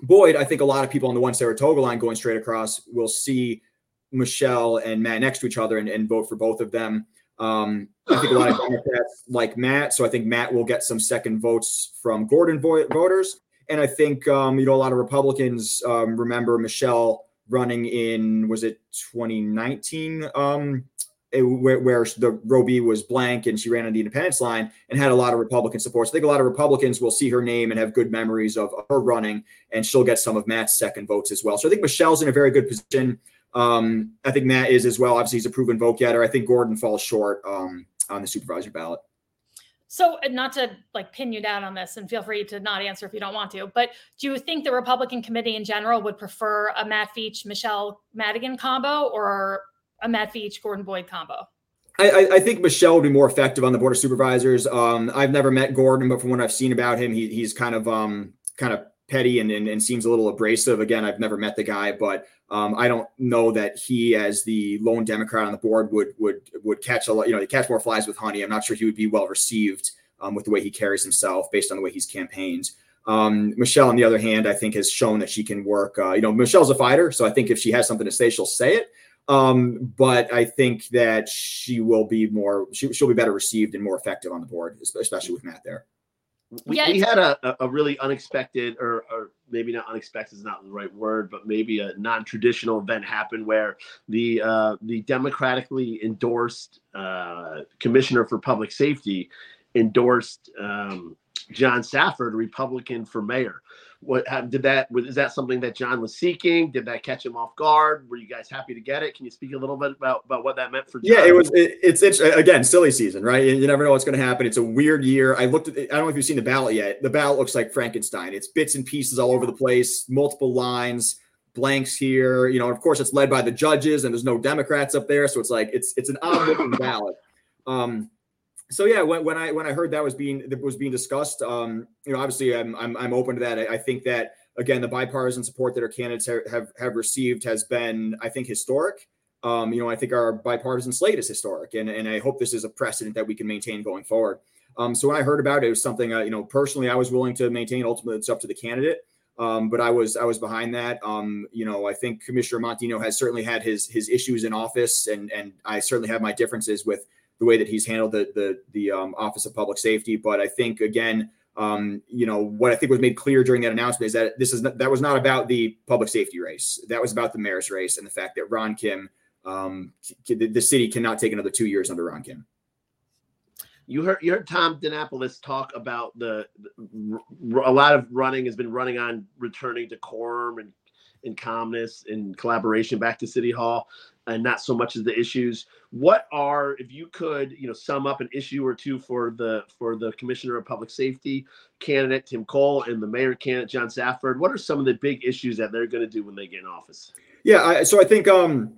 Boyd, I think a lot of people on the one Saratoga line going straight across will see Michele and Matt next to each other and, and vote for both of them. Um, I think a lot of Democrats like Matt, so I think Matt will get some second votes from Gordon vo- voters, and I think um, you know a lot of Republicans um, remember Michele running in was it 2019 where, where the row B was blank and she ran on the independence line and had a lot of Republican support. So I think a lot of Republicans will see her name and have good memories of, her running, and she'll get some of Matt's second votes as well. So I think Michele's in a very good position. Um, I think Matt is as well. Obviously, he's a proven vote getter. I think Gordon falls short um, on the supervisor ballot. So, not to like pin you down on this, and feel free to not answer if you don't want to, but do you think the Republican committee in general would prefer a Matt Veitch Michele Madigan combo or a Matt Veitch Gordon Boyd combo? I, I, think Michele would be more effective on the board of supervisors. Um, I've never met Gordon, but from what I've seen about him, he, he's kind of um, kind of petty and, and, and seems a little abrasive. Again, I've never met the guy, but um, I don't know that he, as the lone Democrat on the board, would would would catch a lot. You know, catch more flies with honey. I'm not sure he would be well received um, with the way he carries himself, based on the way he's campaigned. Um, Michele, on the other hand, I think has shown that she can work. Uh, you know, Michele's a fighter, so I think if she has something to say, she'll say it. Um, but I think that she will be more, she, she'll be better received and more effective on the board, especially with Matt there. We, yeah, we had a, a really unexpected, or, or maybe not unexpected is not the right word, but maybe a non-traditional event happened where the uh, the democratically endorsed uh, commissioner for public safety endorsed um, John Safford, Republican for mayor what did that that is that something that john was seeking? Did that catch him off guard? Were you guys happy to get it? Can you speak a little bit about, about what that meant for john? yeah it was it, it's, it's again silly season right? You never know what's going to happen. It's a weird year. I looked at i don't know if you've seen the ballot yet. The ballot looks like frankenstein. It's bits and pieces all over the place multiple lines blanks here. You know of course it's led by the judges and there's no democrats up there so it's like it's it's an odd looking ballot. Um so yeah, when, when, I when I heard that was being that was being discussed, um, you know, obviously I'm I'm, I'm open to that. I, I, think that again, the bipartisan support that our candidates have, have, have received has been, I think, historic. Um, you know, I think our bipartisan slate is historic, and and I hope this is a precedent that we can maintain going forward. Um, so when I heard about it, it was something uh, you know personally I was willing to maintain. Ultimately, it's up to the candidate. Um, but I was I was behind that. Um, you know, I think Commissioner Montagnino has certainly had his his issues in office, and and I certainly have my differences with the way that he's handled the the the um, Office of Public Safety. But I think again, um, you know, what I think was made clear during that announcement is that this is not, that was not about the public safety race. That was about the mayor's race and the fact that Ron Kim, um, the, city cannot take another two years under Ron Kim. You heard you heard Tom Dimopoulos talk about the, the a lot of running has been running on returning to quorum and and calmness and collaboration back to City Hall, and not so much as the issues. What are if you could you know sum up an issue or two for the for the Commissioner of Public Safety candidate Tim Coll and the Mayor candidate John Safford? What are some of the big issues that they're going to do when they get in office? Yeah, I, so I think um,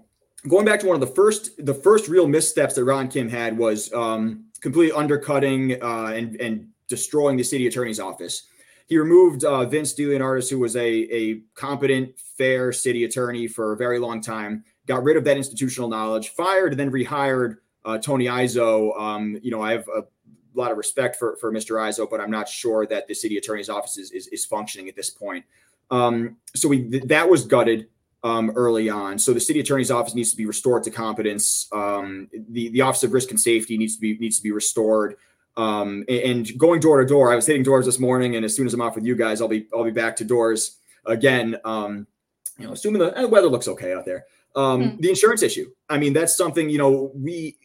going back to one of the first the first real missteps that Ron Kim had was. Um, completely undercutting uh, and and destroying the city attorney's office. He removed uh, Vince DeLeonardis, who was a a competent, fair city attorney for a very long time. Got rid of that institutional knowledge, fired, and then rehired uh, Tony Izzo. Um, you know, I have a lot of respect for for Mr. Izzo, but I'm not sure that the city attorney's office is is, is functioning at this point. Um, so we that was gutted um, early on. So the city attorney's office needs to be restored to competence. Um, the the office of risk and safety needs to be needs to be restored. Um, and, going door to door, I was hitting doors this morning, and as soon as I'm off with you guys, I'll be I'll be back to doors again. Um, you know, assuming the, the, weather looks okay out there. Mm. The insurance issue. I mean, that's something you know we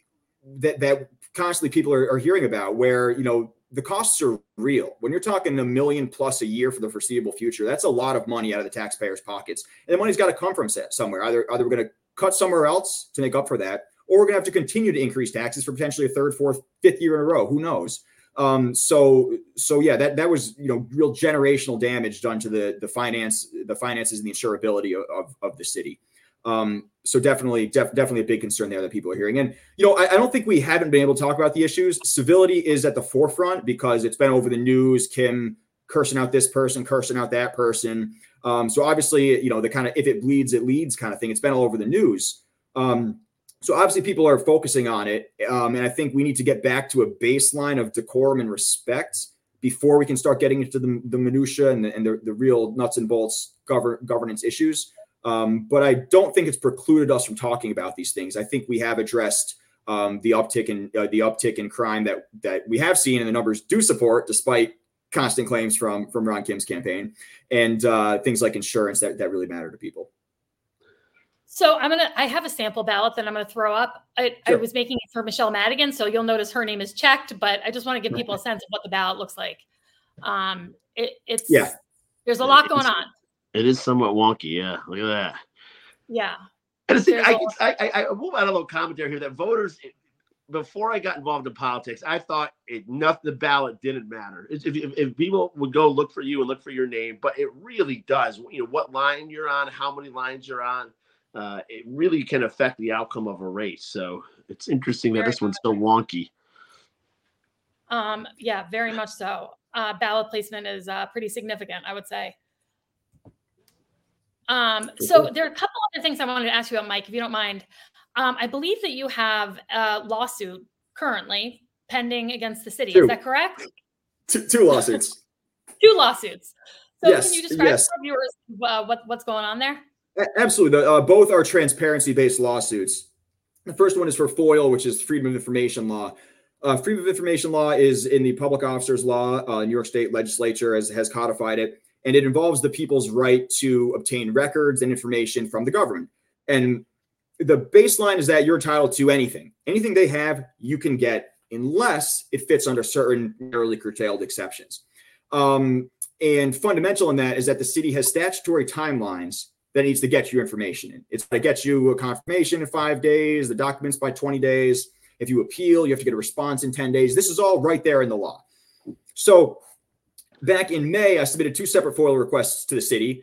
that that constantly people are, are hearing about, where you know the costs are real. When you're talking a million plus a year for the foreseeable future, that's a lot of money out of the taxpayers' pockets. And the money's got to come from somewhere. Either either we're going to cut somewhere else to make up for that, or we're going to have to continue to increase taxes for potentially a third, fourth, fifth year in a row. Who knows? Um, so so yeah, that that was you know real generational damage done to the the finance the finances and the insurability of, of, the city. Um, so definitely, def- definitely a big concern there that people are hearing. And you know, I, I, don't think we haven't been able to talk about the issues. Civility is at the forefront because it's been over the news. Kim cursing out this person, cursing out that person. Um, so obviously, you know, the kind of if it bleeds, it leads kind of thing. It's been all over the news. Um, so obviously, people are focusing on it, um, and I think we need to get back to a baseline of decorum and respect before we can start getting into the, the minutia and, the, and the, the real nuts and bolts govern, governance issues. Um, but I don't think it's precluded us from talking about these things. I think we have addressed um, the uptick in uh, the uptick in crime that that we have seen, and the numbers do support, despite constant claims from from Ron Kim's campaign, and uh, things like insurance that that really matter to people. So I'm gonna. I have a sample ballot that I'm gonna throw up. I, sure. I, was making it for Michele Madigan, so you'll notice her name is checked. But I just want to give people a sense of what the ballot looks like. Um, it, it's yeah. There's a lot going on. It is somewhat wonky. Yeah, look at that. Yeah. And I, I, I, I will add a little commentary here that voters, before I got involved in politics, I thought enough the ballot didn't matter. If, if, if, people would go look for you and look for your name, but it really does. You know what line you're on, how many lines you're on. Uh, it really can affect the outcome of a race. So it's interesting very that this one's so wonky. Um, yeah, very much so. Uh, ballot placement is uh, pretty significant, I would say. Um, so there are a couple other things I wanted to ask you about, Mike, if you don't mind. Um, I believe that you have a lawsuit currently pending against the city. Two. Is that correct? Two, two lawsuits. two lawsuits. So yes, can you describe yes. for viewers uh, what, what's going on there? Absolutely. Uh, both are transparency-based lawsuits. The first one is for FOIL, which is Freedom of Information Law. Uh, Freedom of Information Law is in the Public Officers Law. Uh, New York State Legislature has, has codified it and it involves the people's right to obtain records and information from the government. And the baseline is that you're entitled to anything. Anything they have, you can get unless it fits under certain narrowly curtailed exceptions. Um, and fundamental in that is that the city has statutory timelines that needs to get you information in. It's to get you a confirmation in five days, the documents by 20 days. If you appeal, you have to get a response in 10 days. This is all right there in the law. So back in May, I submitted two separate FOIL requests to the city,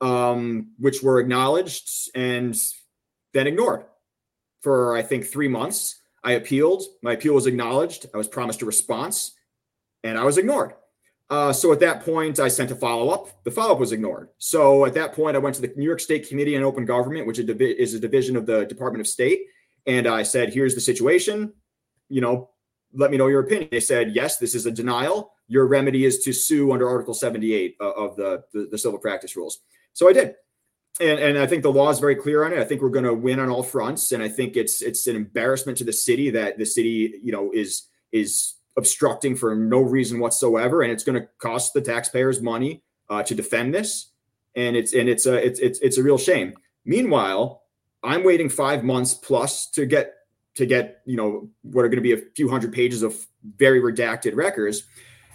um, which were acknowledged and then ignored for, I think, three months. I appealed. My appeal was acknowledged. I was promised a response, and I was ignored. Uh, so at that point, I sent a follow up. The follow up was ignored. So at that point, I went to the New York State Committee on Open Government, which is a division of the Department of State, and I said, "Here's the situation. You know, let me know your opinion." They said, "Yes, this is a denial your remedy is to sue under Article 78 of the, the, the civil practice rules. So I did. And, and I think the law is very clear on it. I think we're going to win on all fronts, and I think it's it's an embarrassment to the city that the city, you know, is is obstructing for no reason whatsoever, and it's going to cost the taxpayers money uh, to defend this, and it's and it's a it's it's it's a real shame. Meanwhile, I'm waiting five months plus to get to get you know what are going to be a few hundred pages of very redacted records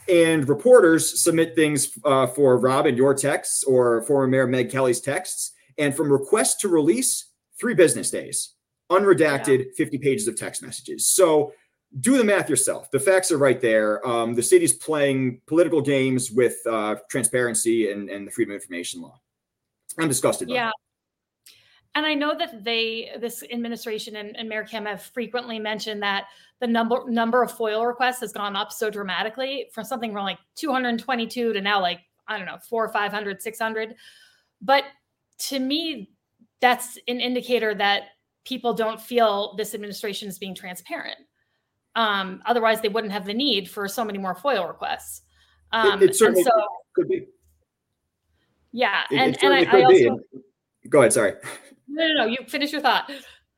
and reporters submit things uh, for rob and your texts or former mayor meg kelly's texts and from request to release three business days unredacted yeah. 50 pages of text messages so do the math yourself. The facts are right there. Um, the city's playing political games with uh, transparency and, and the freedom of information law. I'm disgusted yeah. And I know that they, this administration and, and Mayor Kim have frequently mentioned that the number number of FOIL requests has gone up so dramatically from something from like 222 to now like I don't know four, 500, 600. But to me, that's an indicator that people don't feel this administration is being transparent. Um, otherwise, they wouldn't have the need for so many more FOIL requests. Um, it, it certainly so, could be. Yeah, it, and and I, I also. Be. Go ahead. Sorry. No, no, no. You finish your thought.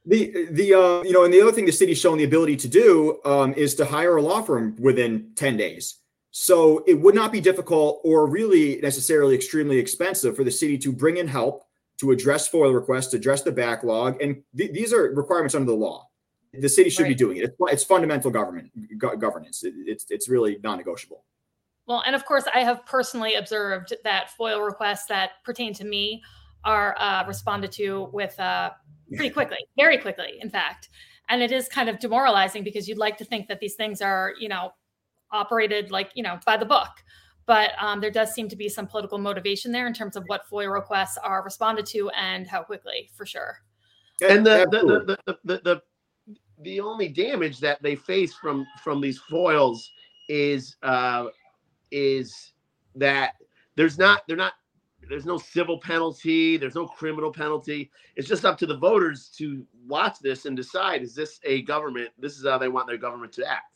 The the uh, you know, and the other thing the city's shown the ability to do um, is to hire a law firm within ten days. So it would not be difficult or really necessarily extremely expensive for the city to bring in help to address FOIL requests, address the backlog, and th- these are requirements under the law. The city should right. be doing it. It's, it's fundamental government go- governance. It, it's it's really non-negotiable. Well, and of course, I have personally observed that FOIL requests that pertain to me are uh, responded to with uh, pretty quickly, very quickly, in fact. And it is kind of demoralizing because you'd like to think that these things are, you know, operated like, you know, by the book. But um, there does seem to be some political motivation there in terms of what FOIA requests are responded to and how quickly, for sure. And the the, the, the, the, the only damage that they face from from these foils is uh, is that there's not they're not there's no civil penalty there's no criminal penalty it's just up to the voters to watch this and decide is this a government this is how they want their government to act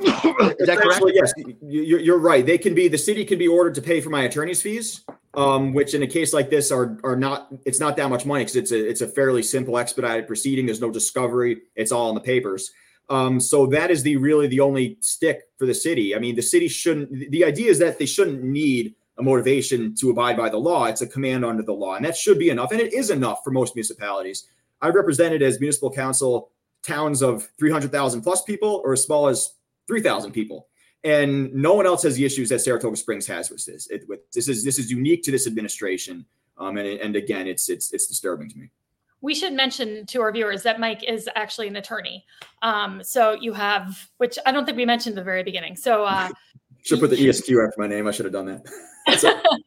is that correct? Yes, you're right. They can be the city can be ordered to pay for my attorney's fees, um, which in a case like this are are not. It's not that much money because it's a it's a fairly simple expedited proceeding. There's no discovery. It's all in the papers. Um, so that is the really the only stick for the city. I mean, the city shouldn't. The idea is that they shouldn't need a motivation to abide by the law. It's a command under the law, and that should be enough. And it is enough for most municipalities. I represented as municipal council towns of 300,000 plus people or as small as 3,000 people. And no one else has the issues that Saratoga Springs has with this. It, with, this is this is unique to this administration, um, and and again, it's it's it's disturbing to me. We should mention to our viewers that Mike is actually an attorney. Um, so you have, which I don't think we mentioned at the very beginning. So uh, should put the ESQ after my name. I should have done that.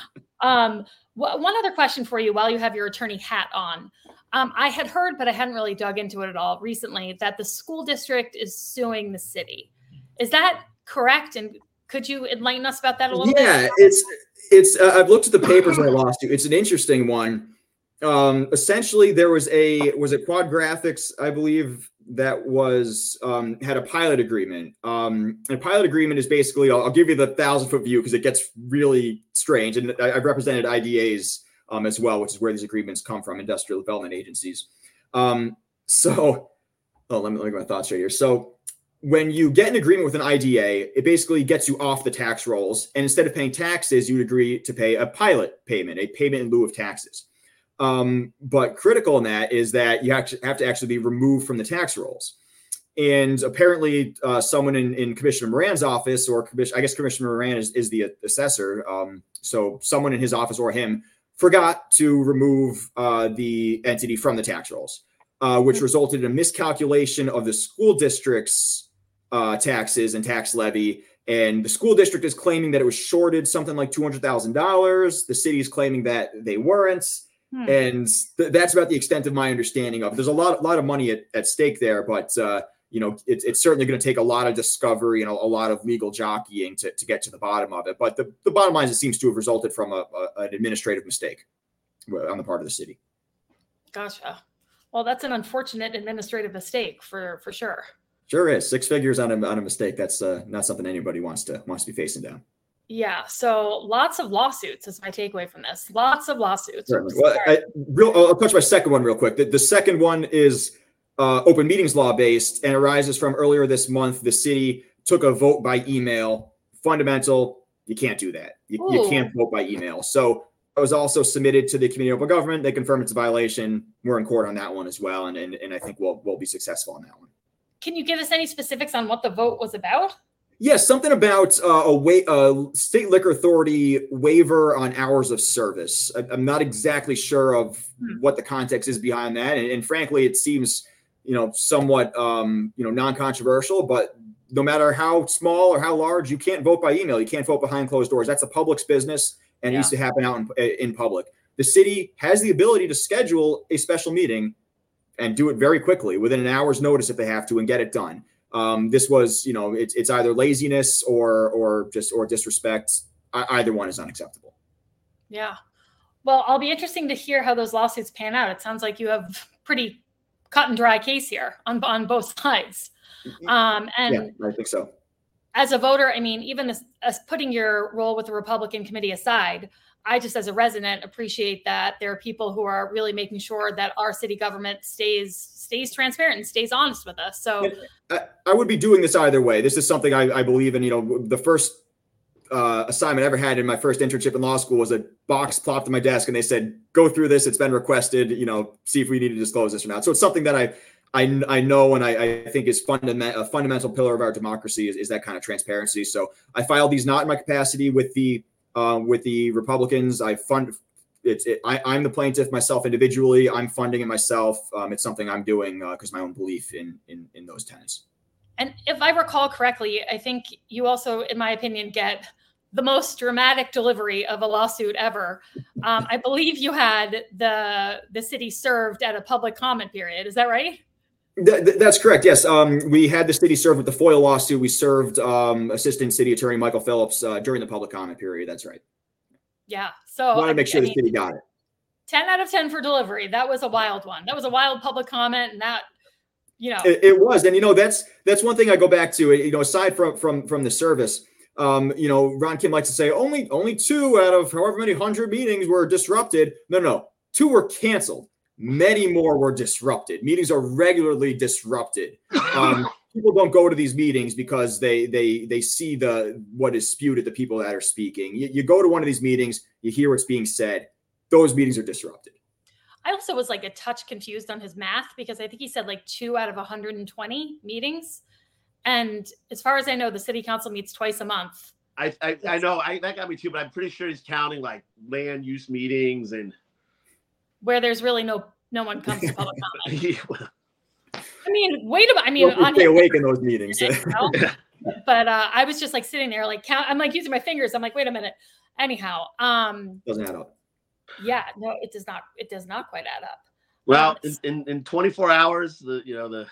um, one other question for you while you have your attorney hat on. Um, I had heard, but I hadn't really dug into it at all recently, that the school district is suing the city. Is that correct? And could you enlighten us about that a little yeah, bit? Yeah, it's it's. Uh, I've looked at the papers I lost you. It's an interesting one. Um, essentially, there was a was it Quad Graphics, I believe, that was um, had a pilot agreement. Um, a pilot agreement is basically I'll, I'll give you the thousand foot view because it gets really strange. And I, have represented IDAs um, as well, which is where these agreements come from, industrial development agencies. Um, so, oh, let me let me get my thoughts right here. So, when you get an agreement with an IDA, it basically gets you off the tax rolls, and instead of paying taxes, you'd agree to pay a pilot payment, a payment in lieu of taxes. Um, but critical in that is that you have to, have to actually be removed from the tax rolls. And apparently, uh, someone in, in Commissioner Moran's office, or I guess Commissioner Moran is, is the assessor. Um, so someone in his office or him forgot to remove uh, the entity from the tax rolls, uh, which hmm. resulted in a miscalculation of the school district's uh, taxes and tax levy. And the school district is claiming that it was shorted something like $200,000. The city is claiming that they weren't. Hmm. And th- that's about the extent of my understanding of it. There's a lot, lot of money at, at stake there, but uh, you know, it, it's certainly going to take a lot of discovery and a, a, lot of legal jockeying to, to get to the bottom of it. But the, the bottom line is it seems to have resulted from a, a, an administrative mistake on the part of the city. Gotcha. Well, that's an unfortunate administrative mistake for for sure. Sure is six figures on a on a mistake. That's uh, not something anybody wants to wants to be facing down. Yeah. So lots of lawsuits is my takeaway from this. Lots of lawsuits. Certainly. Well, I, real, I'll touch my second one real quick. The, the second one is uh, open meetings law based and arises from earlier this month. The city took a vote by email. Fundamental. You can't do that. You, you can't vote by email. So it was also submitted to the community Open Government. They confirmed it's a violation. We're in court on that one as well, and and, and I think we'll we'll be successful on that one. Can you give us any specifics on what the vote was about? Yes, yeah, something about uh, a wa- uh, state liquor authority waiver on hours of service. I, am not exactly sure of hmm. what the context is behind that, and, and, frankly, it seems you know somewhat um, you know non-controversial. But no matter how small or how large, you can't vote by email. You can't vote behind closed doors. That's a public's business and yeah. needs to happen out in, in public. The city has the ability to schedule a special meeting and do it very quickly within an hour's notice if they have to and get it done. Um, this was, you know, it's, it's either laziness or or just or disrespect. I, either one is unacceptable. Yeah. Well, I'll be interesting to hear how those lawsuits pan out. It sounds like you have pretty cut and dry case here on on both sides. Mm-hmm. Um, and yeah, I think so. As a voter, I mean, even as, as putting your role with the Republican committee aside, I just, as a resident, appreciate that there are people who are really making sure that our city government stays stays transparent and stays honest with us. So, I, I would be doing this either way. This is something I, I believe in. You know, the first uh, assignment I ever had in my first internship in law school was a box plopped on my desk, and they said, "Go through this. It's been requested. You know, see if we need to disclose this or not." So it's something that I I, I know and I, I think is fundament, a fundamental pillar of our democracy is, is that kind of transparency. So I filed these not in my capacity with the uh, with the Republicans. I fund it's it, I, am the plaintiff myself individually. I'm funding it myself. Um, it's something I'm doing because uh, my own belief in in in those tenets. And if I recall correctly, I think you also, in my opinion, get the most dramatic delivery of a lawsuit ever. Um, I believe you had the the city served at a public comment period. Is that right? Th- that's correct. Yes, um, we had the city served with the FOIA lawsuit. We served um, Assistant City Attorney Michael Phillips uh, during the public comment period. That's right. Yeah. So I want to make sure I the city got it. Ten out of ten for delivery. That was a wild one. That was a wild public comment, and that you know it, it was. And you know that's that's one thing I go back to. You know, aside from from from the service. Um, you know, Ron Kim likes to say only only two out of however many hundred meetings were disrupted. No, No, no, two were canceled many more were disrupted. Meetings are regularly disrupted. Um, people don't go to these meetings because they they they see the what is spewed at the people that are speaking. You, you go to one of these meetings, you hear what's being said. Those meetings are disrupted. I also was like a touch confused on his math because I think he said like two out of 120 meetings. And as far as I know, the city council meets twice a month. I I, I know I, that got me too, but I'm pretty sure he's counting like land use meetings and where there's really no no one comes to public comment. I mean, wait a minute. I mean, well, on stay awake in those meetings. but uh, I was just like sitting there, like count. I'm like using my fingers. I'm like, wait a minute. Anyhow, um, doesn't add up. Yeah, no, it does not. It does not quite add up. Well, um, in, in, in 24 hours, the you know the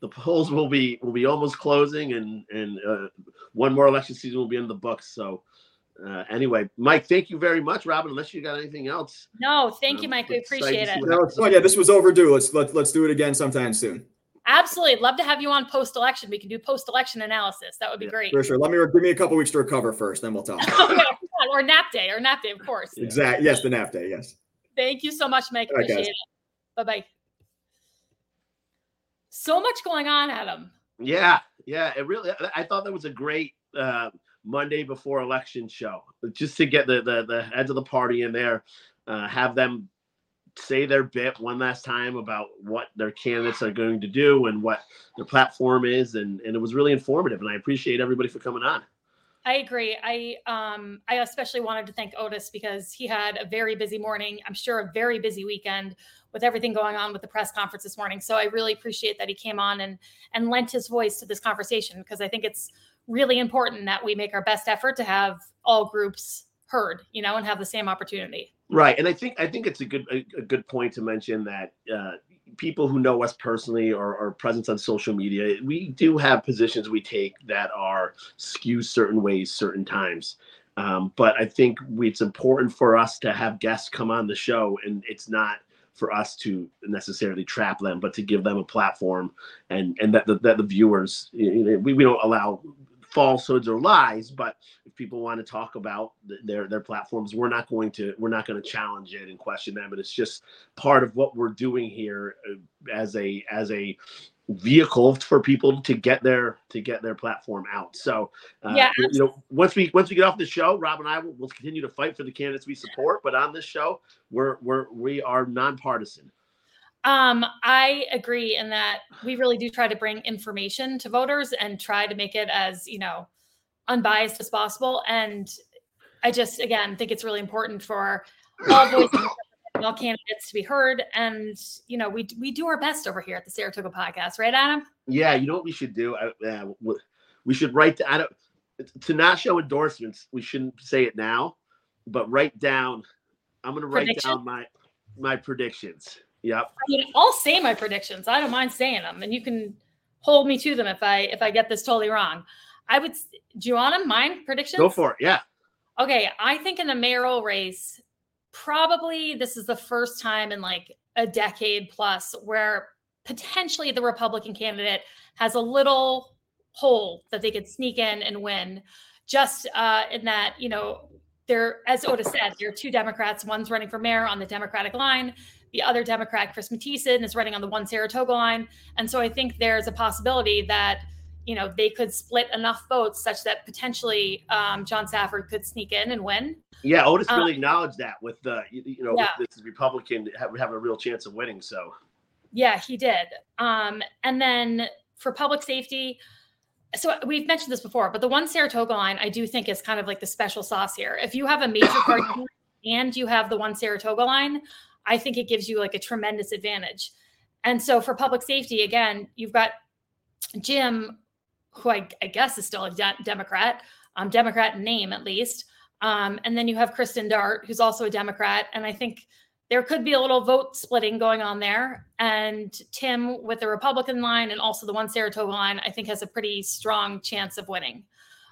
the polls will be will be almost closing, and and uh, one more election season will be in the books. So uh, anyway, Mike, thank you very much, Robin. Unless you got anything else. No, thank um, you, Mike. We appreciate it. No, oh, yeah, this was overdue. Let's let, let's do it again sometime soon. Absolutely, love to have you on post election. We can do post election analysis. That would be yeah, great. For sure. Let me give me a couple weeks to recover first, then we'll talk. okay, or nap day, or nap day, of course. Exactly. Yes, the nap day. Yes. Thank you so much, Mike. Appreciate right, it. Bye bye. So much going on, Adam. Yeah, yeah. It really. I thought that was a great. Uh, Monday before election show, just to get the the, the heads of the party in there, uh, have them say their bit one last time about what their candidates are going to do and what their platform is, and and it was really informative, and I appreciate everybody for coming on. I agree. I um I especially wanted to thank Otis because he had a very busy morning. I'm sure a very busy weekend with everything going on with the press conference this morning. So I really appreciate that he came on and and lent his voice to this conversation because I think it's really important that we make our best effort to have all groups heard, you know, and have the same opportunity. Right, and I think I think it's a good a, a good point to mention that uh, people who know us personally or, or presence on social media, we do have positions we take that are skew certain ways, certain times. Um, but I think we, it's important for us to have guests come on the show, and it's not for us to necessarily trap them, but to give them a platform and and that the, that the viewers you know, we, we don't allow falsehoods or lies, but if people want to talk about their their platforms, we're not going to we're not going to challenge it and question them. but it's just part of what we're doing here uh, as a as a vehicle for people to get their to get their platform out. So uh, Yeah, you know, once we once we get off the show, Rob and I will will continue to fight for the candidates we support. But on this show, we're we're we are nonpartisan. Um, I agree in that we really do try to bring information to voters and try to make it as, you know, unbiased as possible. And I just again think it's really important for all voices and all candidates to be heard. And you know, we we do our best over here at the Saratoga podcast, right, Adam? Yeah, you know what we should do? I, uh, we should write. I don't to not show endorsements. We shouldn't say it now, but write down. I'm going to write Prediction? down my my predictions. Yep. I mean, I'll say my predictions. I don't mind saying them, and you can hold me to them if I if I get this totally wrong. I would. Do you want them? mind predictions. Go for it. Yeah. Okay, I think in the mayoral race, probably this is the first time in like a decade plus where potentially the Republican candidate has a little hole that they could sneak in and win. Just uh, in that, you know, there, as Otis said, there are two Democrats. One's running for mayor on the Democratic line. The other Democrat, Chris Mathiesen, is running on the one Saratoga line. And so I think there's a possibility that you know they could split enough votes such that potentially um, John Safford could sneak in and win. Yeah. Otis Uh, really acknowledged that with the you, know Yeah. with this Republican have, have a real chance of winning. So Yeah, he did. Um, and then for public safety, so we've mentioned this before, but the one Saratoga line I do think is kind of like the special sauce here. If you have a major party and you have the one Saratoga line, I think it gives you like a tremendous advantage. And so for public safety, again, you've got Jim, who I, I guess is still a de- Democrat, um, Democrat in name at least. Um, and then you have Kristen Dart, who's also a Democrat. And I think there could be a little vote splitting going on there. And Tim, with the Republican line and also the one Saratoga line, I think has a pretty strong chance of winning.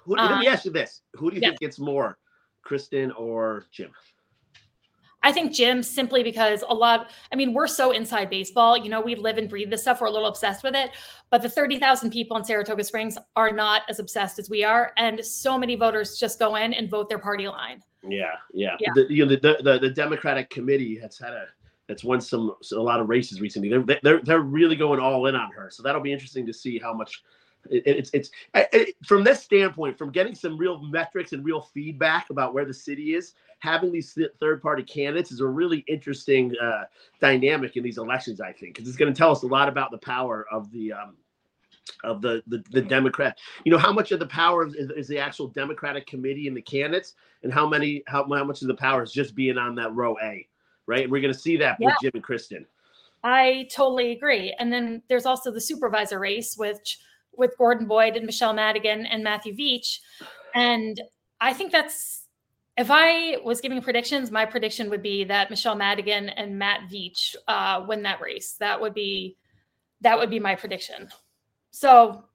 who, let me Uh, ask you this: Who do you yeah. think gets more, Kristen or Jim? I think Jim simply because a lot, I mean, we're so inside baseball, you know, we live and breathe this stuff. We're a little obsessed with it. But the 30,000 people in Saratoga Springs are not as obsessed as we are. And so many voters just go in and vote their party line. Yeah, yeah. Yeah. The, you know, the, the the Democratic committee has had a that's won some a lot of races recently. They're they're they're really going all in on her. So that'll be interesting to see how much. It, it's it's it, from this standpoint, from getting some real metrics and real feedback about where the city is. Having these third party candidates is a really interesting uh, dynamic in these elections. I think because it's going to tell us a lot about the power of the. Um, of the, the the Democrat, you know, how much of the power is, is the actual Democratic committee and the candidates, and how many how, how much of the power is just being on that row A, right? And we're going to see that with Jim and Kristen. I totally agree. And then there's also the supervisor race, which with Gordon Boyd and Michele Madigan and Matthew Veitch. And I think that's if I was giving predictions, my prediction would be that Michele Madigan and Matt Veitch uh, win that race. That would be that would be my prediction. So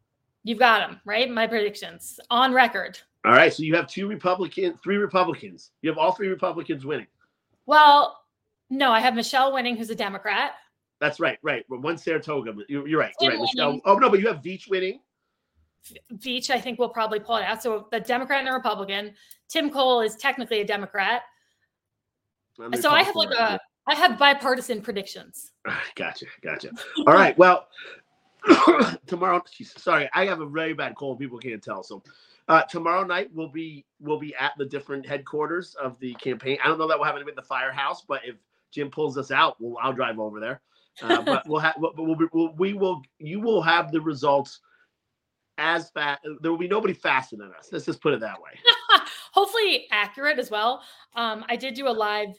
you've got them, right? My predictions on record. All right, so you have two Republican, three Republicans. You have all three Republicans winning. Well, no, I have Michele winning, who's a Democrat. That's right, right. One Saratoga, you're, you're right. You're right. Michele. Oh no, but you have Veitch winning. Veitch, I think, will probably pull it out. So the Democrat and a Republican. Tim Coll is technically a Democrat. So I have like a I have bipartisan predictions. Gotcha, gotcha. All right, well, tomorrow. geez, Sorry, I have a very bad cold. People can't tell. So, uh, tomorrow night we'll be we'll be at the different headquarters of the campaign. I don't know that we'll have it at the firehouse, but if Jim pulls us out, we'll I'll drive over there. Uh, but we'll have but we'll, be- we'll we will you will have the results as fast. There will be nobody faster than us. Let's just put it that way. Hopefully accurate as well. Um, I did do a live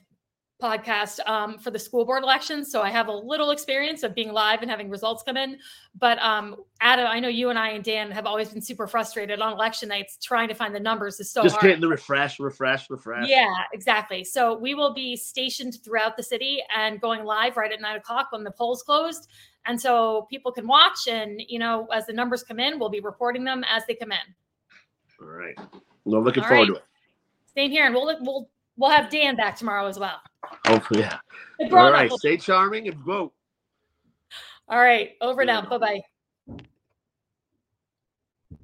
podcast um, for the school board elections, so I have a little experience of being live and having results come in. But um, Adam, I know you and I and Dan have always been super frustrated on election nights trying to find the numbers is so just hard. hitting the refresh, refresh, refresh. Yeah, exactly. So we will be stationed throughout the city and going live right at nine o'clock when the polls closed. And so people can watch and you know, as the numbers come in, we'll be reporting them as they come in. All right. Well, looking All forward right. to it. Same here. And we'll we'll we'll have Dan back tomorrow as well. Hopefully, yeah. All right. Stay charming and vote. All right. Over now. Bye bye.